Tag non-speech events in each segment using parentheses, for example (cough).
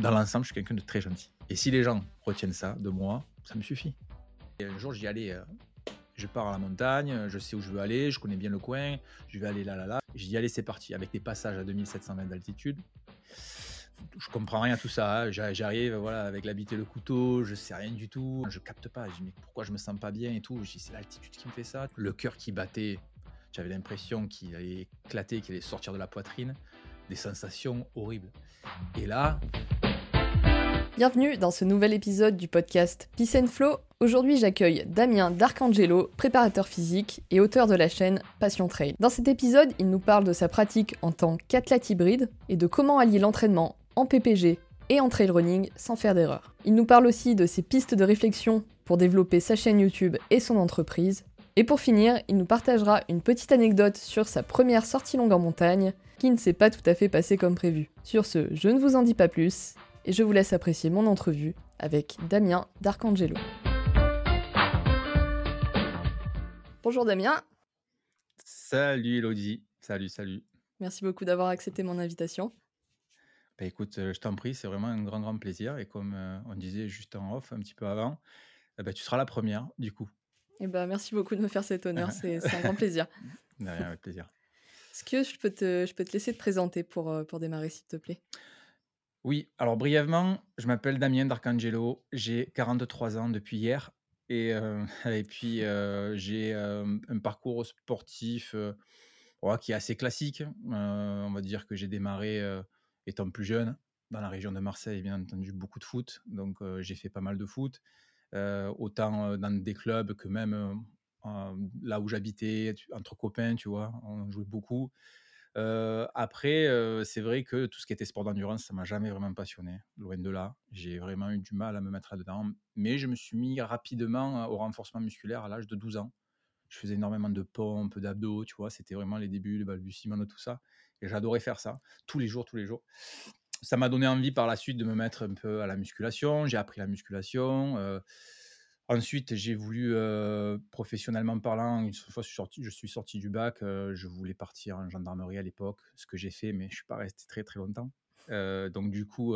dans l'ensemble, je suis quelqu'un de très gentil. Et si les gens retiennent ça de moi, ça me suffit. Un jour, j'y allais, euh, je pars à la montagne, je sais où je veux aller, je connais bien le coin, je vais aller là, là, là. Dis, allez, c'est parti, avec des passages à 2700 mètres d'altitude. Je comprends rien à tout ça. hein. J'a- J'arrive, voilà, avec l'habit et le couteau, je sais rien du tout. Je capte pas. Je dis, mais pourquoi je me sens pas bien et tout? Je dis, c'est l'altitude qui me fait ça. Le cœur qui battait, j'avais l'impression qu'il allait éclater, qu'il allait sortir de la poitrine. Des sensations horribles. Et là, Bienvenue dans ce nouvel épisode du podcast Peace and Flow. Aujourd'hui, j'accueille Damien D'Arcangelo, préparateur physique et auteur de la chaîne Passion Trail. Dans cet épisode, il nous parle de sa pratique en tant qu'athlète hybride et de comment allier l'entraînement en PPG et en trail running sans faire d'erreur. Il nous parle aussi de ses pistes de réflexion pour développer sa chaîne YouTube et son entreprise. Et pour finir, il nous partagera une petite anecdote sur sa première sortie longue en montagne qui ne s'est pas tout à fait passée comme prévu. Sur ce, je ne vous en dis pas plus et je vous laisse apprécier mon entrevue avec Damien D'Arcangelo. Bonjour Damien, salut Elodie. Salut, salut. merci beaucoup d'avoir accepté mon invitation. Bah, écoute, euh, je t'en prie, c'est vraiment un grand, grand plaisir. Et comme euh, on disait juste en off, un petit peu avant, eh ben, tu seras la première, du coup. Et ben merci beaucoup de me faire cet honneur, c'est c'est un grand plaisir. (laughs) De rien, avec plaisir. Est-ce que je peux, te, laisser te présenter pour, euh, démarrer s'il te plaît? Oui, alors brièvement, je m'appelle Damien D'Arcangelo, j'ai 43 ans depuis hier et, euh, (laughs) puis euh, j'ai un parcours sportif qui est assez classique. On va dire que j'ai démarré étant plus jeune dans la région de Marseille, bien entendu, beaucoup de foot, donc j'ai fait pas mal de foot, autant dans des clubs que même là où j'habitais, entre copains, tu vois, on jouait beaucoup. Après, c'est vrai que tout ce qui était sport d'endurance, ça m'a jamais vraiment passionné. Loin de là, j'ai vraiment eu du mal à me mettre là-dedans. Mais je me suis mis rapidement euh, au renforcement musculaire à l'âge de 12 ans. Je faisais énormément de pompes, d'abdos, tu vois. C'était vraiment les débuts, le balbutiement de tout ça. Et j'adorais faire ça, tous les jours, tous les jours. Ça m'a donné envie par la suite de me mettre un peu à la musculation. J'ai appris la musculation. Ensuite, j'ai voulu, professionnellement parlant, une fois je suis sorti, je suis sorti du bac, je voulais partir en gendarmerie à l'époque, ce que j'ai fait, mais je suis pas resté très très longtemps. Donc du coup,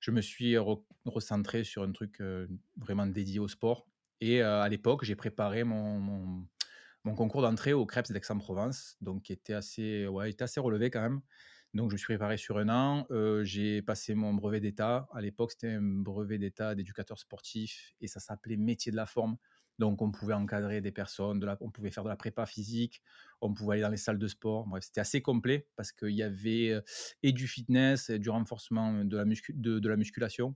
je me suis re- recentré sur un truc vraiment dédié au sport. Et à l'époque, j'ai préparé mon, concours d'entrée au Krebs d'Aix-en-Provence, donc qui était assez, ouais, était assez relevé quand même. Donc je suis préparé sur un an. j'ai passé mon brevet d'État. À l'époque, c'était un brevet d'État d'éducateur sportif et ça s'appelait métier de la forme. Donc on pouvait encadrer des personnes, on pouvait faire de la prépa physique, on pouvait aller dans les salles de sport. Bref, c'était assez complet parce qu'il y avait et du fitness, et du renforcement de la, muscu- de, la musculation.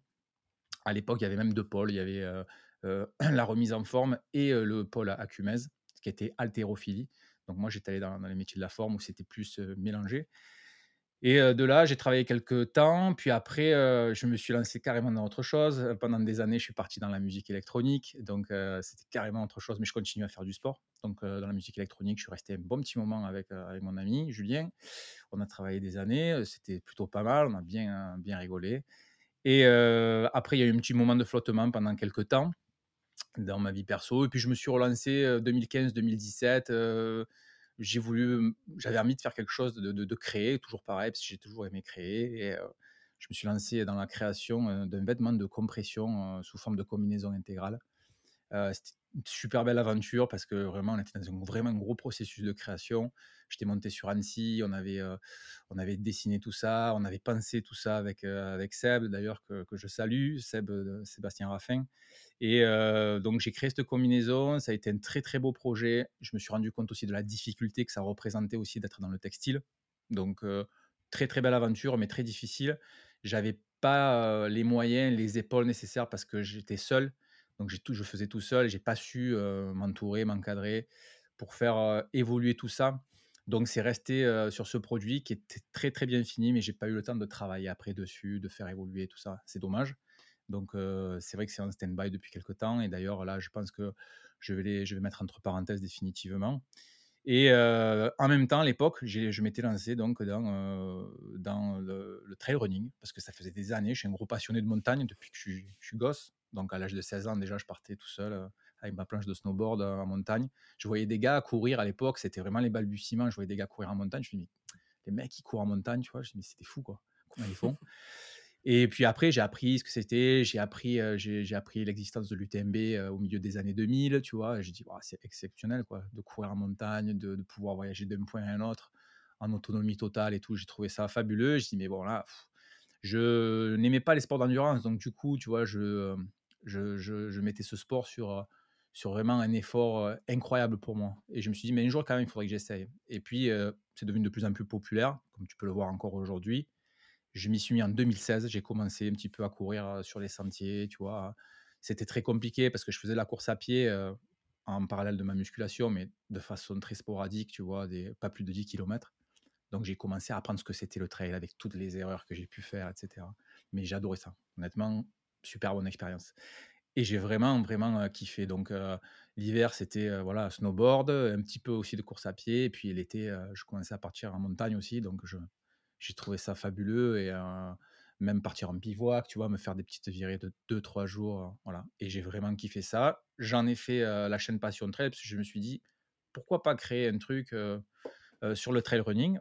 À l'époque, il y avait même deux pôles. Il y avait (clears throat) la remise en forme et le pôle acumèse, qui était haltérophilie. Donc moi, j'étais allé dans, les métiers de la forme où c'était plus mélangé. Et de là, j'ai travaillé quelques temps. Puis après, je me suis lancé carrément dans autre chose. Pendant des années, je suis parti dans la musique électronique. Donc, c'était carrément autre chose. Mais je continue à faire du sport. Donc, dans la musique électronique, je suis resté un bon petit moment avec, avec mon ami Julien. On a travaillé des années. C'était plutôt pas mal. On a bien, bien rigolé. Et après, il y a eu un petit moment de flottement pendant quelques temps dans ma vie perso. Et puis, je me suis relancé euh, 2015-2017. J'ai voulu, j'avais envie de faire quelque chose, de, de- créer, toujours pareil, parce que j'ai toujours aimé créer. Et euh, je me suis lancé dans la création euh, d'un vêtement de compression euh, sous forme de combinaison intégrale. C'était super belle aventure parce que vraiment, on était dans un vraiment gros processus de création. J'étais monté sur Annecy, on avait, euh, on avait dessiné tout ça, on avait pensé tout ça avec, euh, avec Seb, d'ailleurs, que, que je salue, Seb, euh, Sébastien Raffin. Et donc, j'ai créé cette combinaison. Ça a été un très, très beau projet. Je me suis rendu compte aussi de la difficulté que ça représentait aussi d'être dans le textile. Donc, très, très belle aventure, mais très difficile. J'avais pas les moyens, les épaules nécessaires parce que j'étais seul. Donc, tout, je faisais tout seul. J'ai pas su m'entourer, m'encadrer pour faire évoluer tout ça. Donc, c'est resté sur ce produit qui était très, très bien fini, mais j'ai pas eu le temps de travailler après dessus, de faire évoluer tout ça. C'est dommage. Donc, c'est vrai que c'est en stand-by depuis quelques temps. Et d'ailleurs, là, je pense que je vais, les, je vais mettre entre parenthèses définitivement. Et en même temps, à l'époque, je m'étais lancé donc dans, le, trail running parce que ça faisait des années. Je suis un gros passionné de montagne depuis que je suis gosse. Donc, à l'âge de 16 ans, déjà, je partais tout seul euh, avec ma planche de snowboard euh, en montagne. Je voyais des gars courir à l'époque. C'était vraiment les balbutiements. Je voyais des gars courir en montagne. Je me dis, mais les mecs qui courent en montagne, tu vois, je me dis, mais c'était fou, quoi. Comment ils font? (laughs) Et puis après, j'ai appris ce que c'était, j'ai appris, j'ai appris l'existence de l'UTMB au milieu des années 2000, tu vois. J'ai dit, c'est exceptionnel, quoi, de courir en montagne, de, pouvoir voyager d'un point à un autre en autonomie totale et tout. J'ai trouvé ça fabuleux. Je dis, mais bon, là, je n'aimais pas les sports d'endurance, donc du coup, tu vois, je, je, mettais ce sport sur, sur vraiment un effort incroyable pour moi. Et je me suis dit, mais un jour, quand même, il faudrait que j'essaye. Et puis, c'est devenu de plus en plus populaire, comme tu peux le voir encore aujourd'hui. Je m'y suis mis en 2016. J'ai commencé un petit peu à courir sur les sentiers, tu vois. C'était très compliqué parce que je faisais la course à pied en parallèle de ma musculation, mais de façon très sporadique, tu vois, pas plus de 10 km. Donc j'ai commencé à apprendre ce que c'était le trail avec toutes les erreurs que j'ai pu faire, etc. Mais adoré ça. Honnêtement, super bonne expérience. Et j'ai vraiment, vraiment kiffé. Donc l'hiver, c'était voilà, snowboard, un petit peu aussi de course à pied. Et puis l'été, je commençais à partir en montagne aussi. Donc j'ai trouvé ça fabuleux et même partir en bivouac, tu vois, me faire des petites virées de 2-3 jours, voilà. Et j'ai vraiment kiffé ça. J'en ai fait la chaîne Passion Trail parce que je me suis dit, pourquoi pas créer un truc sur le trail running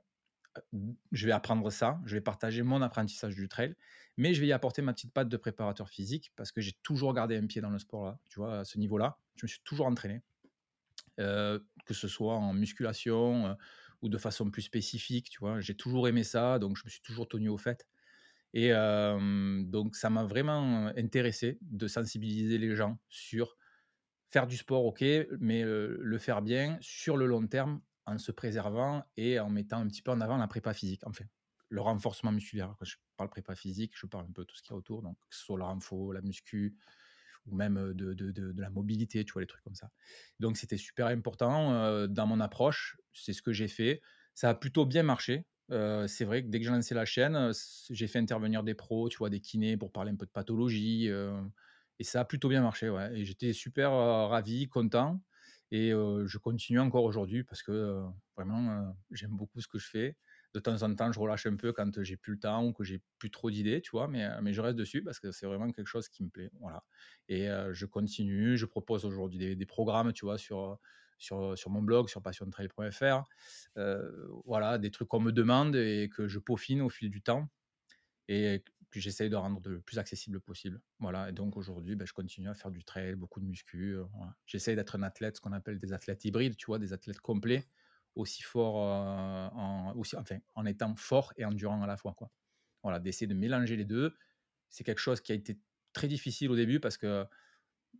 je vais apprendre ça, je vais partager mon apprentissage du trail, mais je vais y apporter ma petite patte de préparateur physique parce que j'ai toujours gardé un pied dans le sport là, tu vois, à ce niveau-là. Je me suis toujours entraîné, que ce soit en musculation, ou de façon plus spécifique, tu vois. J'ai toujours aimé ça, donc je me suis toujours tenu au fait. Et donc ça m'a vraiment intéressé de sensibiliser les gens sur faire du sport, ok, mais le faire bien sur le long terme en se préservant et en mettant un petit peu en avant la prépa physique, enfin, le renforcement musculaire. Quand je parle prépa physique, je parle un peu de tout ce qu'il y a autour, donc que ce soit le renfort, la muscu, ou même de, de, de, la mobilité, tu vois, les trucs comme ça. Donc c'était super important dans mon approche, c'est ce que j'ai fait. Ça a plutôt bien marché. c'est vrai que dès que j'ai lancé la chaîne, j'ai fait intervenir des pros, tu vois, des kinés pour parler un peu de pathologie. et ça a plutôt bien marché, ouais. Et j'étais super ravi, content. Et je continue encore aujourd'hui parce que vraiment, j'aime beaucoup ce que je fais de temps en temps, je relâche un peu quand j'ai plus le temps ou que j'ai plus trop d'idées, tu vois, mais, mais je reste dessus parce que c'est vraiment quelque chose qui me plaît. Voilà. Et je continue, je propose aujourd'hui des, programmes, tu vois, sur, sur, sur mon blog, sur passiontrail.fr. voilà, des trucs qu'on me demande et que je peaufine au fil du temps j'essaye de rendre le plus accessible possible. Voilà, et donc aujourd'hui, ben, je continue à faire du trail, beaucoup de muscu. J'essaye d'être un athlète, ce qu'on appelle des athlètes hybrides, tu vois, des athlètes complets aussi fort, en, aussi, enfin, en étant fort et endurant à la fois. Quoi. Voilà, d'essayer de mélanger les deux. C'est quelque chose qui a été très difficile au début parce que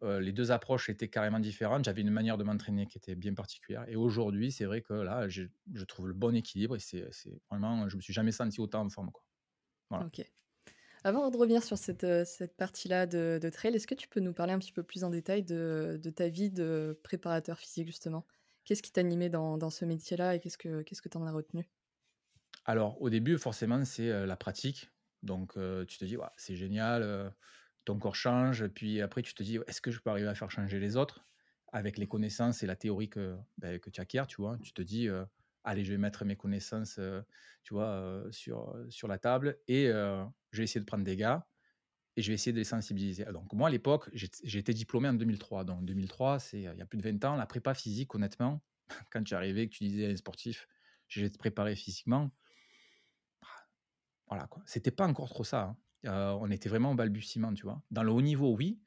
les deux approches étaient carrément différentes. J'avais une manière de m'entraîner qui était bien particulière. Et aujourd'hui, c'est vrai que là, je, trouve le bon équilibre et c'est vraiment, je me suis jamais senti autant en forme. Quoi. Voilà. Ok. Avant de revenir sur cette, cette partie-là de, trail, est-ce que tu peux nous parler un petit peu plus en détail de, de ta vie de préparateur physique, justement? Qu'est-ce qui t'animait dans, dans ce métier-là et qu'est-ce que tu en as retenu? Alors, au début, forcément, c'est la pratique. Donc, tu te dis, c'est génial, ton corps change. Puis après, tu te dis, est-ce que je peux arriver à faire changer les autres? Avec les connaissances et la théorie que, ben, que tu acquiers, tu vois. Tu te dis, allez, je vais mettre mes connaissances, tu vois, sur, sur la table et je vais essayer de prendre des gars et je vais essayer de les sensibiliser. Donc, moi, à l'époque, j'ai été diplômé en 2003. Donc, 2003, c'est il y a plus de 20 ans. La prépa physique, honnêtement, (laughs) quand tu arrivais, que tu disais à un sportif, je vais te préparer physiquement, voilà quoi. C'était pas encore trop ça. Hein. Euh, on était vraiment au balbutiement, tu vois. Dans le haut niveau, oui,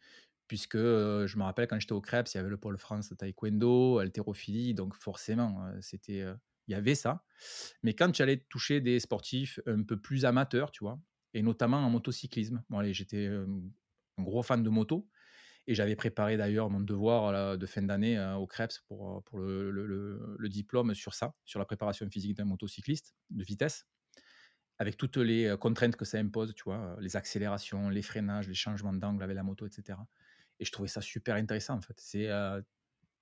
puisque euh, je me rappelle quand j'étais au Krebs, il y avait le pôle France taekwondo, haltérophilie, donc forcément, euh, c'était, il y avait ça. Mais quand tu allais toucher des sportifs un peu plus amateurs, tu vois, et notamment en motocyclisme. Bon, j'étais un gros fan de moto et j'avais préparé d'ailleurs mon devoir de fin d'année au CREPS pour, pour le, le, diplôme sur ça, sur la préparation physique d'un motocycliste de vitesse, avec toutes les contraintes que ça impose, tu vois, les accélérations, les freinages, les changements d'angle avec la moto, etc. Et je trouvais ça super intéressant en fait. C'est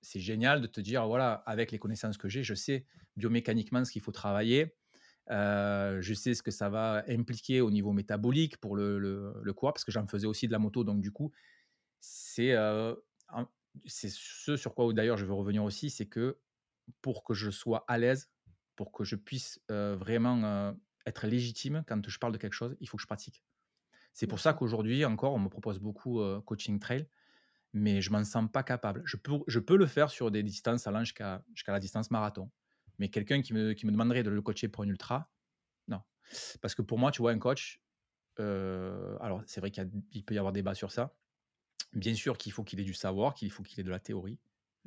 c'est génial de te dire, voilà, avec les connaissances que j'ai, je sais biomécaniquement ce qu'il faut travailler, je sais ce que ça va impliquer au niveau métabolique pour le, le, coureur, parce que j'en faisais aussi de la moto. Donc, du coup, c'est c'est ce sur quoi d'ailleurs je veux revenir aussi, c'est que pour que je sois à l'aise, pour que je puisse vraiment être légitime quand je parle de quelque chose, il faut que je pratique. C'est pour ça qu'aujourd'hui encore, on me propose beaucoup coaching trail, mais je m'en sens pas capable. Je peux, je peux le faire sur des distances allant jusqu'à jusqu'à la distance marathon. Mais quelqu'un qui me, demanderait de le coacher pour un ultra, non. Parce que pour moi, tu vois, un coach, alors c'est vrai qu'il peut y avoir débat sur ça. Bien sûr qu'il faut qu'il ait du savoir, qu'il faut qu'il ait de la théorie,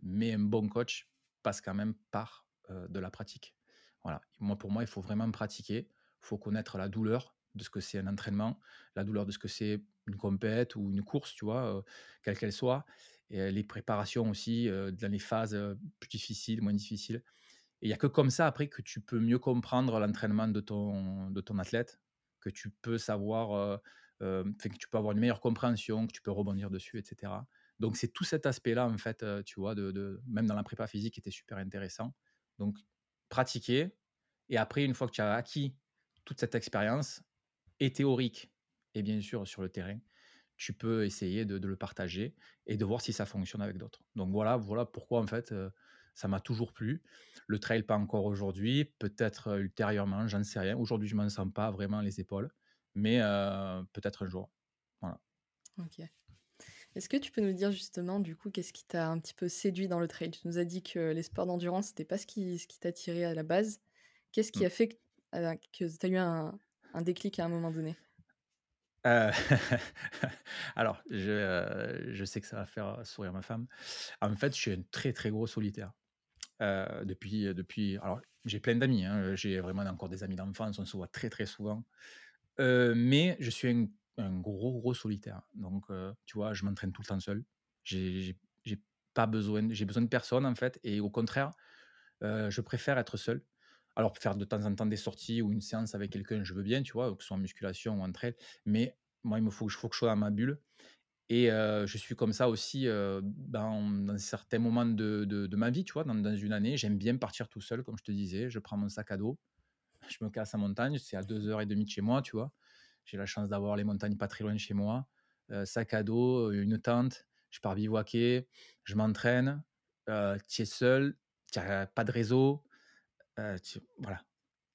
mais un bon coach passe quand même par de la pratique. Voilà. Moi, pour moi, il faut vraiment pratiquer. Il faut connaître la douleur de ce que c'est un entraînement, la douleur de ce que c'est une compète ou une course, tu vois, quelle qu'elle soit. Et les préparations aussi, dans les phases plus difficiles, moins difficiles. Et il n'y a que comme ça, après, que tu peux mieux comprendre l'entraînement de ton, de ton athlète, que tu peux savoir, que tu peux avoir une meilleure compréhension, que tu peux rebondir dessus, etc. Donc, c'est tout cet aspect-là, en fait, tu vois, de, même dans la prépa physique, qui était super intéressant. Donc, pratiquer. Et après, une fois que tu as acquis toute cette expérience, et théorique, et bien sûr sur le terrain, tu peux essayer de, le partager et de voir si ça fonctionne avec d'autres. Donc voilà, voilà pourquoi en fait ça m'a toujours plu. Le trail pas encore aujourd'hui, peut-être ultérieurement, j'en sais rien. Aujourd'hui je m'en sens pas vraiment les épaules, mais peut-être un jour. Voilà. Ok. Est-ce que tu peux nous dire justement, du coup, qu'est-ce qui t'a un petit peu séduit dans le trail? Tu nous as dit que les sports d'endurance, c'était pas ce qui, ce qui tiré à la base. Qu'est-ce qui mmh. a fait que, que tu as eu un, un déclic à un moment donné? Euh, (laughs) alors, je, euh, je, sais que ça va faire sourire ma femme. En fait, je suis un très très gros solitaire. Euh, depuis, depuis, alors, j'ai plein d'amis. Hein, j'ai vraiment encore des amis d'enfance. On se voit très très souvent. mais je suis un, un, gros gros solitaire. Donc, tu vois, je m'entraîne tout le temps seul. J'ai pas besoin, j'ai besoin de personne en fait. Et au contraire, je préfère être seul. Alors, faire de temps en temps des sorties ou une séance avec quelqu'un, je veux bien, tu vois, que ce soit en musculation ou en trail. Mais moi, il me faut, faut que je sois dans ma bulle. Et je suis comme ça aussi dans, certains moments de, de, ma vie, tu vois, dans, une année. J'aime bien partir tout seul, comme je te disais. Je prends mon sac à dos, (laughs) je me casse à montagne. C'est à 2h30 de chez moi, tu vois. J'ai la chance d'avoir les montagnes pas très loin de chez moi. sac à dos, une tente. Je pars bivouaquer, je m'entraîne. tu es seul, tu n'as pas de réseau voilà.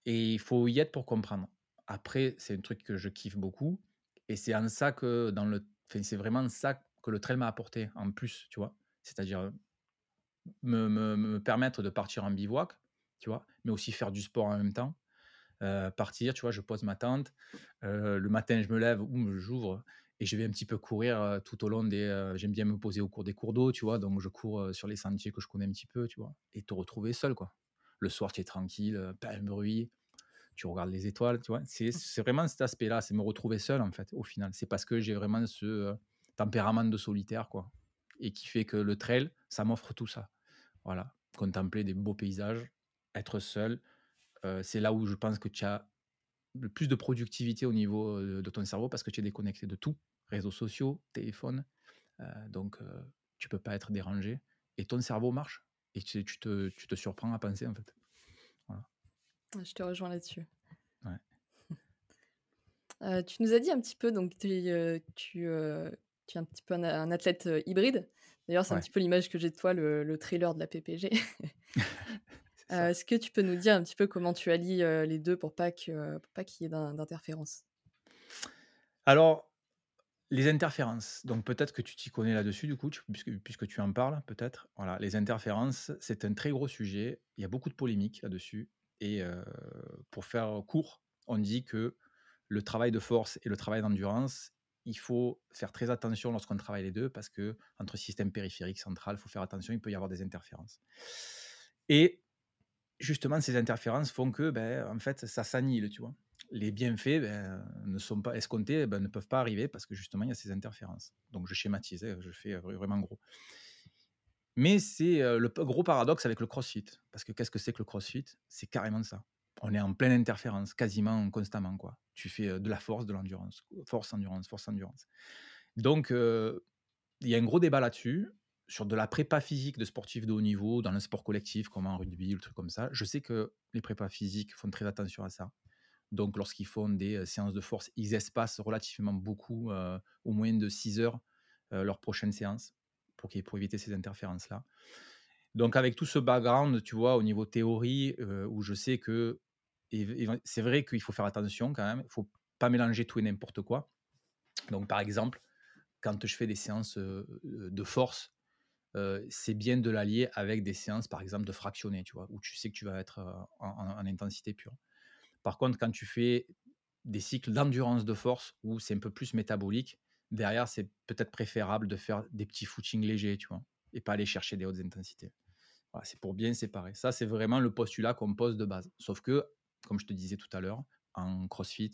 Et il faut y être pour comprendre. Après, c'est un truc que je kiffe beaucoup. Et c'est en ça que dans le. c'est vraiment ça que le trail m'a apporté en plus, tu vois. C'est-à-dire me, me, me, permettre de partir en bivouac, tu vois, mais aussi faire du sport en même temps. partir, tu vois, je pose ma tente. le matin, je me lève ou j'ouvre et je vais un petit peu courir tout au long des. J'aime bien me poser au cours des cours d'eau, tu vois, donc je cours sur les sentiers que je connais un petit peu, tu vois, et te retrouver seul, quoi. Le soir, tu es tranquille, pas un bruit, tu regardes les étoiles, tu vois? C'est mmh. vraiment cet aspect-là, c'est me retrouver seul, en fait, au final. C'est parce que j'ai vraiment ce tempérament de solitaire, quoi. Et qui fait que le trail, ça m'offre tout ça. Voilà. Contempler des beaux paysages, être seul, c'est là où je pense que tu as le plus de productivité au niveau de ton cerveau parce que tu es déconnecté de tout, réseaux sociaux, téléphone. donc, tu peux pas être dérangé. Et ton cerveau marche et tu, tu, te, tu, te, surprends à penser en fait. Voilà. Je te rejoins là-dessus. Ouais. (laughs) Euh, tu nous as dit un petit peu, donc euh, tu, euh, tu es un petit peu un, athlète hybride. D'ailleurs, c'est un petit peu l'image que j'ai de toi, le, le, trailer de la PPG. (laughs) Est-ce que tu peux nous dire un petit peu comment tu allies les deux pour pas qu'il pas qu'il y ait d'interférence? Alors, les interférences, donc peut-être que tu t'y connais là-dessus du coup, puisque, puisque tu en parles peut-être. Voilà, les interférences, c'est un très gros sujet. Il y a beaucoup de polémiques là-dessus. Et pour faire court, on dit que le travail de force et le travail d'endurance, il faut faire très attention lorsqu'on travaille les deux parce que entre système périphérique central, il faut faire attention, il peut y avoir des interférences. Et justement, ces interférences font que, ben, en fait, ça s'annihile, tu vois les bienfaits ben, ne sont pas escomptés, ben, ne peuvent pas arriver parce que justement il y a ces interférences. Donc je schématise, je fais vraiment gros. Mais c'est le gros paradoxe avec le crossfit. Parce que qu'est-ce que c'est que le crossfit? C'est carrément ça. On est en pleine interférence, quasiment constamment. Quoi. Tu fais de la force, de l'endurance. Force, endurance, force, endurance. Donc, il y a un gros débat là-dessus, sur de la prépa physique de sportifs de haut niveau, dans le sport collectif, comme en rugby, ou truc comme ça. Je sais que les prépas physiques font très attention à ça. Donc, lorsqu'ils font des séances de force, ils espacent relativement beaucoup, au moins de 6 heures, leur prochaine séance, pour, pour éviter ces interférences-là. Donc, avec tout ce background, tu vois, au niveau théorie, où je sais que c'est vrai qu'il faut faire attention quand même, il ne faut pas mélanger tout et n'importe quoi. Donc, par exemple, quand je fais des séances de force, c'est bien de l'allier avec des séances, par exemple, de fractionner, tu vois, où tu sais que tu vas être en intensité pure. Par contre, quand tu fais des cycles d'endurance de force où c'est un peu plus métabolique. Derrière, c'est peut-être préférable de faire des petits footings légers, tu vois, et pas aller chercher des hautes intensités. C'est pour bien séparer. Ça, c'est vraiment le postulat qu'on pose de base. Sauf que, comme je te disais tout à l'heure, en CrossFit,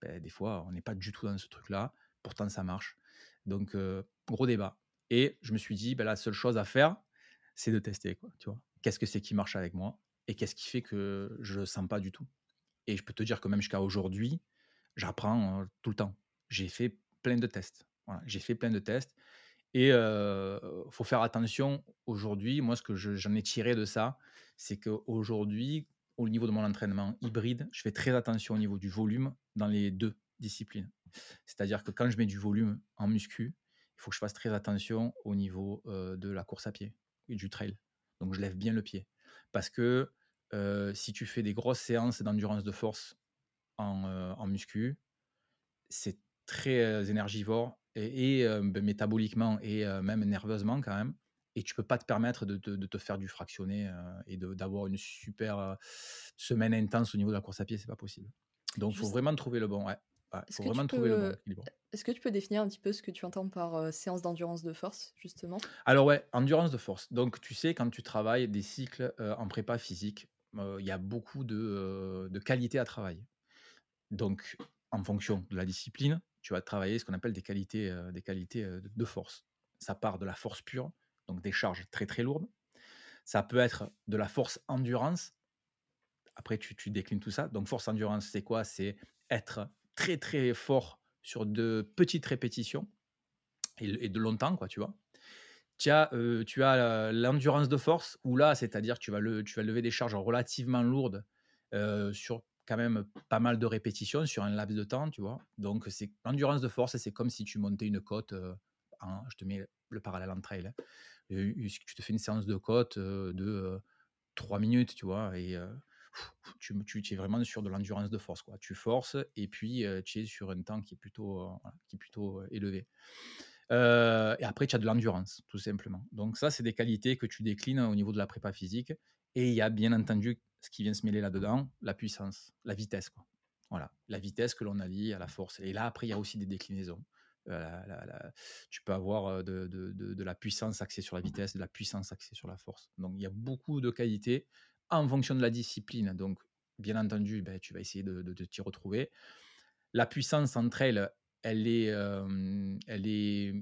ben, des fois, on n'est pas du tout dans ce truc-là. Pourtant, ça marche. Donc, euh, gros débat. Et je me suis dit, ben, la seule chose à faire, c'est de tester. Tu vois Qu'est-ce que c'est qui marche avec moi et qu'est-ce qui fait que je ne sens pas du tout? Et je peux te dire que même jusqu'à aujourd'hui, j'apprends tout le temps. J'ai fait plein de tests. J'ai fait plein de tests. Et il faut faire attention aujourd'hui. Moi, ce que j'en ai tiré de ça, c'est qu'aujourd'hui, au niveau de mon entraînement hybride, je fais très attention au niveau du volume dans les deux disciplines. C'est-à-dire que quand je mets du volume en muscu, il faut que je fasse très attention au niveau de la course à pied et du trail. Donc je lève bien le pied. Parce que si tu fais des grosses séances d'endurance de force en, en muscu, c'est très énergivore et, ben, métaboliquement et même nerveusement quand même. Et tu peux pas te permettre de, te faire du fractionné et d'avoir une super semaine intense au niveau de la course à pied, c'est pas possible. Donc il faut vraiment trouver le bon. Ouais. faut vraiment trouver le bon équilibre. Est-ce que tu peux définir un petit peu ce que tu entends par séance d'endurance de force, justement? Alors ouais, endurance de force. Donc tu sais, quand tu travailles des cycles en prépa physique, il y a beaucoup de, de qualités à travailler. Donc en fonction de la discipline, tu vas travailler ce qu'on appelle des qualités, des qualités de force. Ça part de la force pure, donc des charges très très lourdes. Ça peut être de la force endurance. Après, tu, déclines tout ça. Donc, force endurance, c'est quoi? C'est être très très fort sur de petites répétitions et, de longtemps, quoi, tu vois. Tu as, as l'endurance de force, où là, c'est-à-dire tu vas, le, tu vas lever des charges relativement lourdes sur quand même pas mal de répétitions sur un laps de temps, tu vois? Donc, c'est l'endurance de force, c'est comme si tu montais une côte, je te mets le parallèle en trail, hein. tu te fais une séance de côte de 3 minutes, tu vois, et tu, tu, es vraiment sur de l'endurance de force, quoi. Tu forces, et puis tu es sur un temps qui est plutôt, qui est plutôt élevé. Et après, tu as de l'endurance, tout simplement. Donc ça, c'est des qualités que tu déclines au niveau de la prépa physique. Et il y a bien entendu ce qui vient se mêler là-dedans, la puissance, la vitesse. Quoi. Voilà, la vitesse que l'on allie à la force. Et là, après, il y a aussi des déclinaisons. Euh, tu peux avoir de, de, de, la puissance axée sur la vitesse, de la puissance axée sur la force. Donc, il y a beaucoup de qualités en fonction de la discipline. Donc, bien entendu, ben, tu vas essayer de, t'y retrouver. La puissance entre elles, elle est, euh, elle est,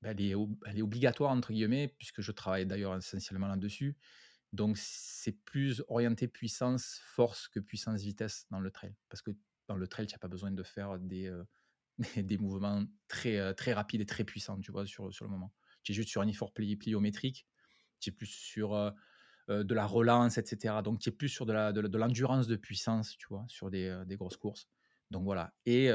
ben, elle est, obligatoire, entre guillemets, puisque je travaille d'ailleurs essentiellement là-dessus. Donc, c'est plus orienté puissance, force que puissance, vitesse dans le trail. Parce que dans le trail, tu n'as pas besoin de faire des, (laughs) des mouvements très, très rapides et très puissants, tu vois, sur, sur le moment. Tu es juste sur un effort pliométrique, tu es plus sur de la relance, etc. Donc, tu es plus sur de l'endurance de, de, puissance, tu vois, sur des, des grosses courses. Donc voilà, et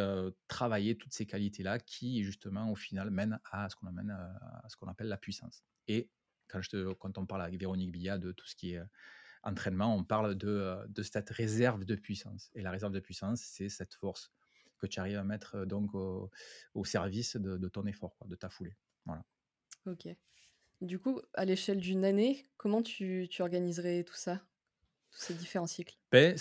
travailler toutes ces qualités-là qui, justement, au final, mènent à ce qu'on amène à ce qu'on appelle la puissance. Et quand, je quand on parle avec Véronique Billat de tout ce qui est entraînement, on parle de, de, cette réserve de puissance. Et la réserve de puissance, c'est cette force que tu arrives à mettre donc au, service de, ton effort, quoi, de ta foulée. Voilà. Ok. Du coup, à l'échelle d'une année, comment tu, tu, organiserais tout ça, tous ces différents cycles? Ben,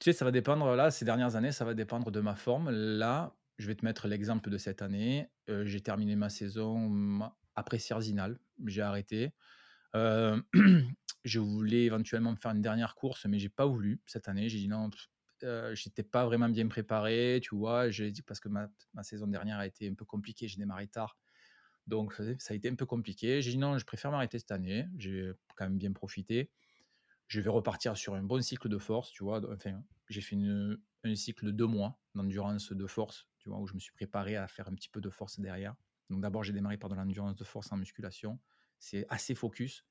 Tu sais, ça va dépendre, là, ces dernières années, ça va dépendre de ma forme. Là, je vais te mettre l'exemple de cette année. j'ai terminé ma saison après Cerzinal, j'ai arrêté. (clears throat) je voulais éventuellement me faire une dernière course, mais j'ai pas voulu cette année. J'ai dit non, je j'étais pas vraiment bien préparé, tu vois. J'ai dit parce que ma, saison dernière a été un peu compliquée, j'ai démarré tard. Donc ça a été un peu compliqué. J'ai dit non, je préfère m'arrêter cette année. J'ai quand même bien profité. Je vais repartir sur un bon cycle de force, tu vois. Enfin, j'ai fait un cycle de deux mois d'endurance de force, tu vois, où je me suis préparé à faire un petit peu de force derrière. Donc d'abord, j'ai démarré par de l'endurance de force en musculation. C'est assez focus.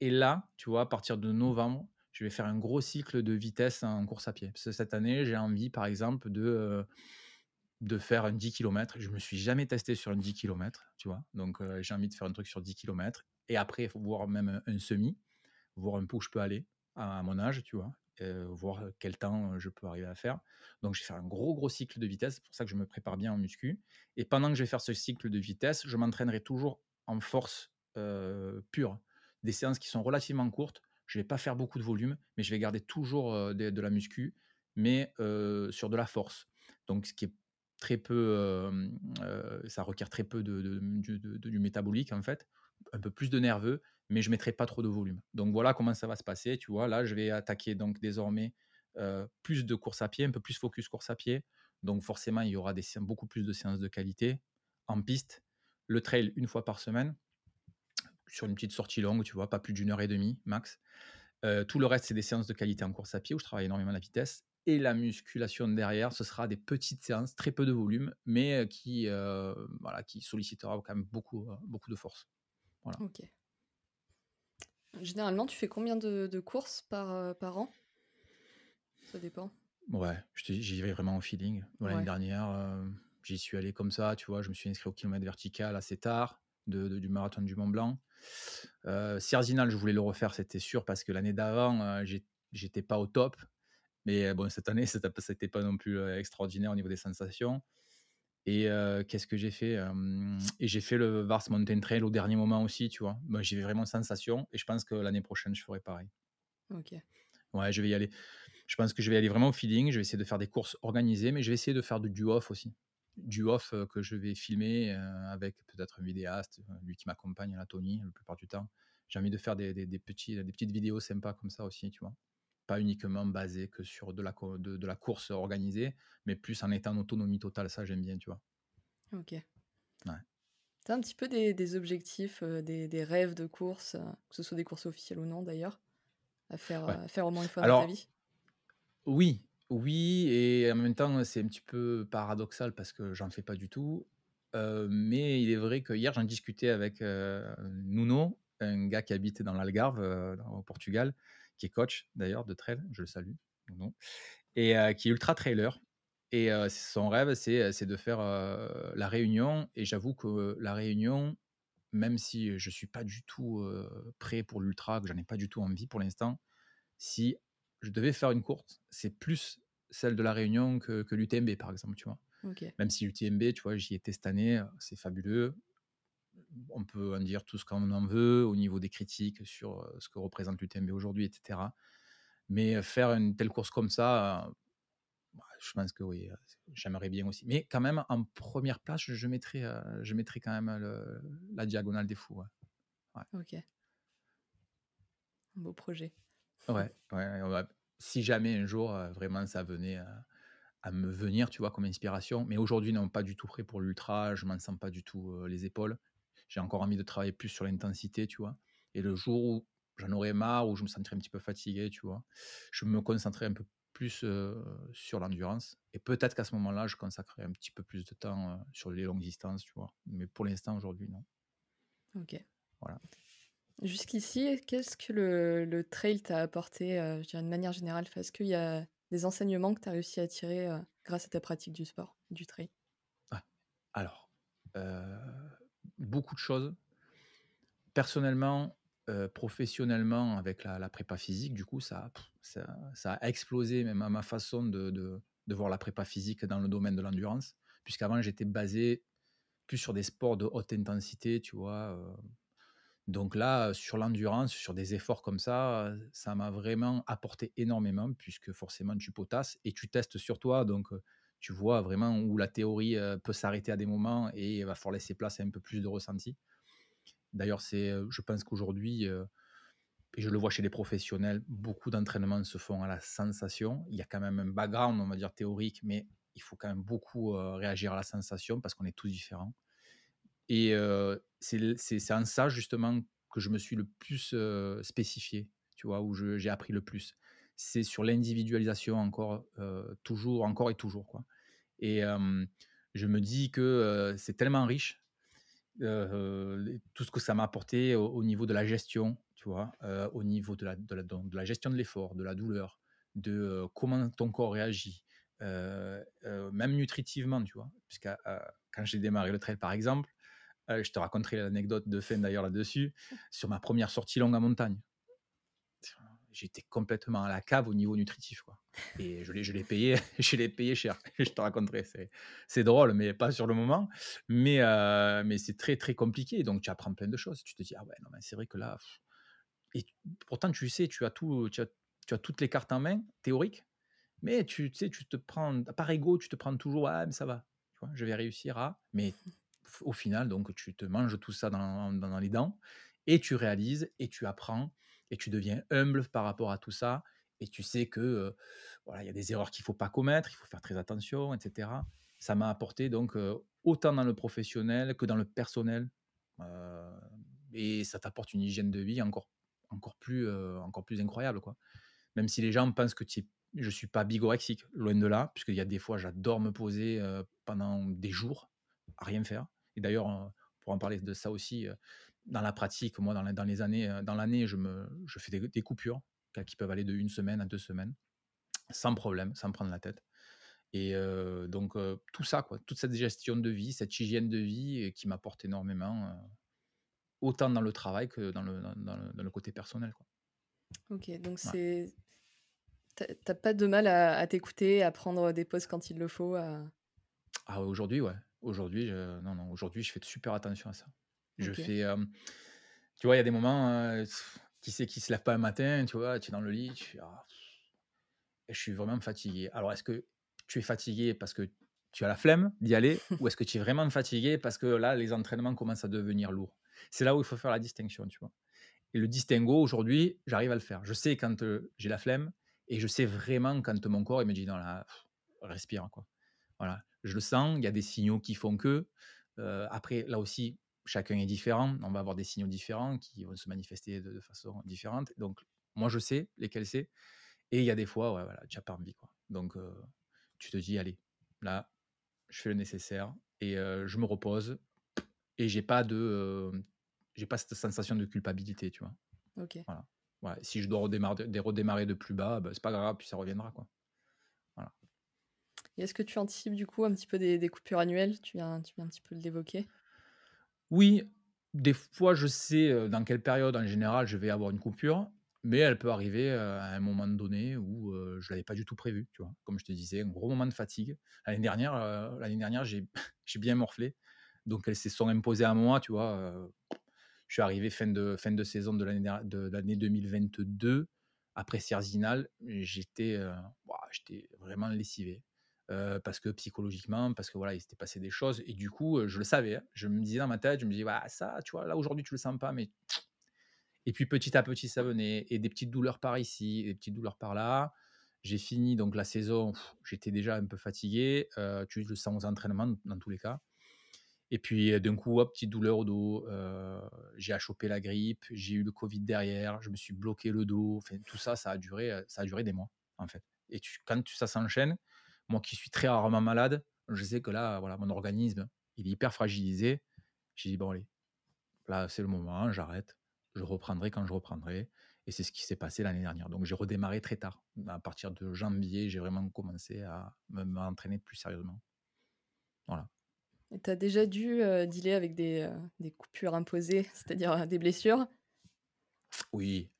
Et là, tu vois, à partir de novembre, je vais faire un gros cycle de vitesse en course à pied. Cette année, j'ai envie, par exemple, de, euh, de faire un 10 km. Je ne me suis jamais testé sur un 10 km, tu vois. Donc, euh, j'ai envie de faire un truc sur 10 km. Et après, il faut voir même un, semi, voir un peu où je peux aller à, mon âge, tu vois. voir quel temps je peux arriver à faire. Donc, je vais faire un gros, gros cycle de vitesse. C'est pour ça que je me prépare bien en muscu. Et pendant que je vais faire ce cycle de vitesse, je m'entraînerai toujours en force pure. Des séances qui sont relativement courtes. Je ne vais pas faire beaucoup de volume, mais je vais garder toujours de, la muscu mais sur de la force. Donc, ce qui est très peu, ça requiert très peu de, du métabolique, en fait, un peu plus de nerveux, mais je mettrai pas trop de volume. Donc, voilà comment ça va se passer. Tu vois, là, je vais attaquer donc désormais plus de course à pied, un peu plus focus course à pied. Donc, forcément, il y aura beaucoup plus de séances de qualité en piste. Le trail une fois par semaine, sur une petite sortie longue, tu vois, pas plus d'une heure et demie max. tout le reste, c'est des séances de qualité en course à pied où je travaille énormément la vitesse et la musculation derrière, ce sera des petites séances, très peu de volume, mais qui, voilà, qui sollicitera quand même beaucoup, beaucoup de force. Voilà. Ok. Généralement, tu fais combien de, courses par, par an? Ça dépend. Ouais, j'y vais vraiment au feeling. L'année dernière, j'y suis allé comme ça, tu vois, je me suis inscrit au kilomètre vertical assez tard de, du marathon du Mont Blanc. Euh, je voulais le refaire, c'était sûr, parce que l'année d'avant, j'étais pas au top. Mais bon, cette année, (laughs) c'était pas non plus extraordinaire au niveau des sensations. Et qu'est-ce que j'ai fait Et j'ai fait le Vars Mountain Trail au dernier moment aussi, tu vois? Moi, j'ai vraiment sensation et je pense que l'année prochaine, je ferai pareil. Ok. Ouais, je vais y aller. Je pense que je vais aller vraiment au feeling. Je vais essayer de faire des courses organisées, mais je vais essayer de faire du off aussi. Du off que je vais filmer avec peut-être un vidéaste, lui qui m'accompagne, la Tony, la plupart du temps. J'ai envie de faire des, des, petits, des petites vidéos sympas comme ça aussi, tu vois? Pas uniquement basé que sur de la, de, de la course organisée, mais plus en étant en autonomie totale. Ça, j'aime bien, tu vois. Ok. Ouais. Un petit peu des, des objectifs, euh, des, des, rêves de course, euh, que ce soit des courses officielles ou non d'ailleurs, à faire, à faire au moins une fois dans ta vie? Oui, oui, et en même temps, c'est un petit peu paradoxal parce que j'en fais pas du tout. Euh, mais il est vrai que hier, j'en discutais avec Nuno, un gars qui habite dans l'Algarve, au Portugal, qui est coach d'ailleurs de trail, je le salue, et qui est ultra trailer. Et son rêve, c'est de faire la Réunion. Et j'avoue que la Réunion, même si je suis pas du tout prêt pour l'ultra, que j'en ai pas du tout envie pour l'instant, si je devais faire une course, c'est plus celle de la Réunion que, que l'UTMB, par exemple, tu vois. Même si l'UTMB, tu vois, j'y étais cette année, c'est fabuleux on peut en dire tout ce qu'on en veut au niveau des critiques sur ce que représente l'UTMB aujourd'hui, etc. Mais faire une telle course comme ça, bah, je pense que oui, j'aimerais bien aussi. Mais quand même, en première place, je mettrais, je mettrais quand même la diagonale des fous. Ok. Un beau projet. Ouais, ouais, Si jamais un jour, vraiment, ça venait à, me venir, tu vois, comme inspiration. Mais aujourd'hui, non, pas du tout prêt pour l'ultra. Je m'en sens pas du tout les épaules j'ai encore envie de travailler plus sur l'intensité, tu vois. Et le jour où j'en aurais marre, où je me sentirais un petit peu fatigué, tu vois, je me concentrerai un peu plus sur l'endurance. Et peut-être qu'à ce moment-là, je consacrerai un petit peu plus de temps sur les longues distances, tu vois. Mais pour l'instant, aujourd'hui, non. Ok. Voilà. Jusqu'ici, qu'est-ce que le, trail t'a apporté, je dirais de manière générale? Est-ce qu'il y a des enseignements que tu as réussi à tirer grâce à ta pratique du sport, du trail? Ah, Alors, beaucoup de choses. Personnellement, professionnellement, avec la, prépa physique, du coup, ça, ça, a explosé même à ma façon de, de, voir la prépa physique dans le domaine de l'endurance, puisqu'avant, j'étais basé plus sur des sports de haute intensité, tu vois. donc là, sur l'endurance, sur des efforts comme ça, ça m'a vraiment apporté énormément, puisque forcément, tu potasses et tu testes sur toi. Donc, tu vois vraiment où la théorie peut s'arrêter à des moments et il va falloir laisser place à un peu plus de ressenti. D'ailleurs, c'est, je pense qu'aujourd'hui, et je le vois chez les professionnels, beaucoup d'entraînements se font à la sensation. Il y a quand même un background, on va dire, théorique, mais il faut quand même beaucoup réagir à la sensation parce qu'on est tous différents. Et c'est en ça, justement, que je me suis le plus spécifié, tu vois, où j'ai appris le plus c'est sur l'individualisation encore, toujours, encore et toujours. Quoi. Et je me dis que c'est tellement riche, tout ce que ça m'a apporté au, niveau de la gestion, tu vois, au niveau de la, de la, gestion de l'effort, de la douleur, de comment ton corps réagit, même nutritivement, tu vois. Puisque quand j'ai démarré le trail, par exemple, je te raconterai l'anecdote de fin d'ailleurs là-dessus, sur ma première sortie longue à montagne j'étais complètement à la cave au niveau nutritif. Quoi. Et je l'ai, je l'ai payé, (laughs) je l'ai payé cher. (laughs) je te raconterai. C'est, c'est drôle, mais pas sur le moment. Mais, euh, mais c'est très, très compliqué. Donc, tu apprends plein de choses. Tu te dis, ah ouais, non, mais c'est vrai que là. Et pourtant, tu sais, tu as, tout, tu as, tu as toutes les cartes en main, théoriques. Mais tu, sais, tu te prends, par ego, tu te prends toujours, ah, mais ça va, je vais réussir à. Mais au final, donc, tu te manges tout ça dans, les dents et tu réalises et tu apprends et tu deviens humble par rapport à tout ça et tu sais que voilà, il y a des erreurs qu'il faut pas commettre, il faut faire très attention, etc. Ça m'a apporté donc autant dans le professionnel que dans le personnel, et ça t'apporte une hygiène de vie encore encore plus encore plus incroyable quoi. Même si les gens pensent que tu je suis pas bigorexique, loin de là, puisqu'il y a des fois j'adore me poser pendant des jours à rien faire. Et d'ailleurs, pour en parler de ça aussi, dans la pratique, moi dans, dans les années, dans l'année, je me je fais des coupures qui peuvent aller de une semaine à deux semaines, sans problème, sans prendre la tête. Et donc, tout ça, quoi, toute cette gestion de vie, cette hygiène de vie qui m'apporte énormément, autant dans le travail que dans le, dans, le, côté personnel. Quoi. Ok, donc c'est. T'as pas de mal à, t'écouter, à prendre des pauses quand il le faut Ah, aujourd'hui, ouais. Aujourd'hui, non, non, aujourd'hui, je fais super attention à ça. Je fais. tu vois, il y a des moments qui c'est qui se lève pas un matin, tu vois, tu es dans le lit, tu «Ah, je suis vraiment fatigué. Alors, est-ce que tu es fatigué parce que tu as la flemme d'y aller (laughs) ou est-ce que tu es vraiment fatigué parce que là, les entraînements commencent à devenir lourds? C'est là où il faut faire la distinction, tu vois. Et le distinguo, aujourd'hui, j'arrive à le faire. Je sais quand j'ai la flemme et je sais vraiment quand mon corps il me dit non, là, respire, quoi. Voilà, je le sens, il y a des signaux qui font que. après, là aussi, chacun est différent. On va avoir des signaux différents qui vont se manifester de, façon différente. Donc, moi, je sais lesquels c'est. Et il y a des fois, ouais, voilà, tu n'as pas envie. Quoi. Donc, tu te dis, allez, là, je fais le nécessaire et je me repose. Et j'ai pas de, j'ai pas cette sensation de culpabilité, tu vois. Ok. Voilà. Si je dois redémarrer, redémarrer de plus bas, bah, c'est pas grave, puis ça reviendra, quoi. Voilà. Et est-ce que tu anticipes du coup un petit peu des, des coupures annuelles? Tu viens, tu viens un petit peu de l'évoquer? Oui, des fois, je sais, dans quelle période, en général, je vais avoir une coupure, mais elle peut arriver, à un moment donné où, je je l'avais pas du tout prévu, tu vois? Comme je te disais, un gros moment de fatigue. L'année dernière, (laughs) j'ai bien morflé, donc elles se sont imposées à moi, tu vois? je suis arrivé fin de saison de l'année de l'année 2022, après Cerzinal, j'étais, j'étais vraiment lessivé parce que psychologiquement, parce que voilà, il s'était passé des choses. Et du coup, je le savais. Hein. Je me disais dans ma tête, je me disais, bah, ça, tu vois, là aujourd'hui, tu le sens pas, mais. (tsk) Et puis petit à petit, ça venait. Et des petites douleurs par ici, des petites douleurs par là. J'ai fini donc la saison, j'étais déjà un peu fatigué. tu le sens aux entraînements dans tous les cas. Et puis d'un coup, hop, petite douleur au dos. j'ai chopé la grippe, j'ai eu le Covid derrière, je me suis bloqué le dos. Tout ça, ça a duré, ça a duré des mois en fait. Et quand ça s'enchaîne, moi qui suis très rarement malade, je sais que là, voilà, mon organisme, il est hyper fragilisé. J'ai dit, bon, allez, là, c'est le moment, j'arrête. Je reprendrai quand je reprendrai. Et c'est ce qui s'est passé l'année dernière. Donc, j'ai redémarré très tard. À partir de janvier, j'ai vraiment commencé à m'entraîner plus sérieusement. Voilà. Et tu as déjà dû euh, dealer avec des, euh, des coupures imposées, c'est-à-dire euh, des blessures? Oui,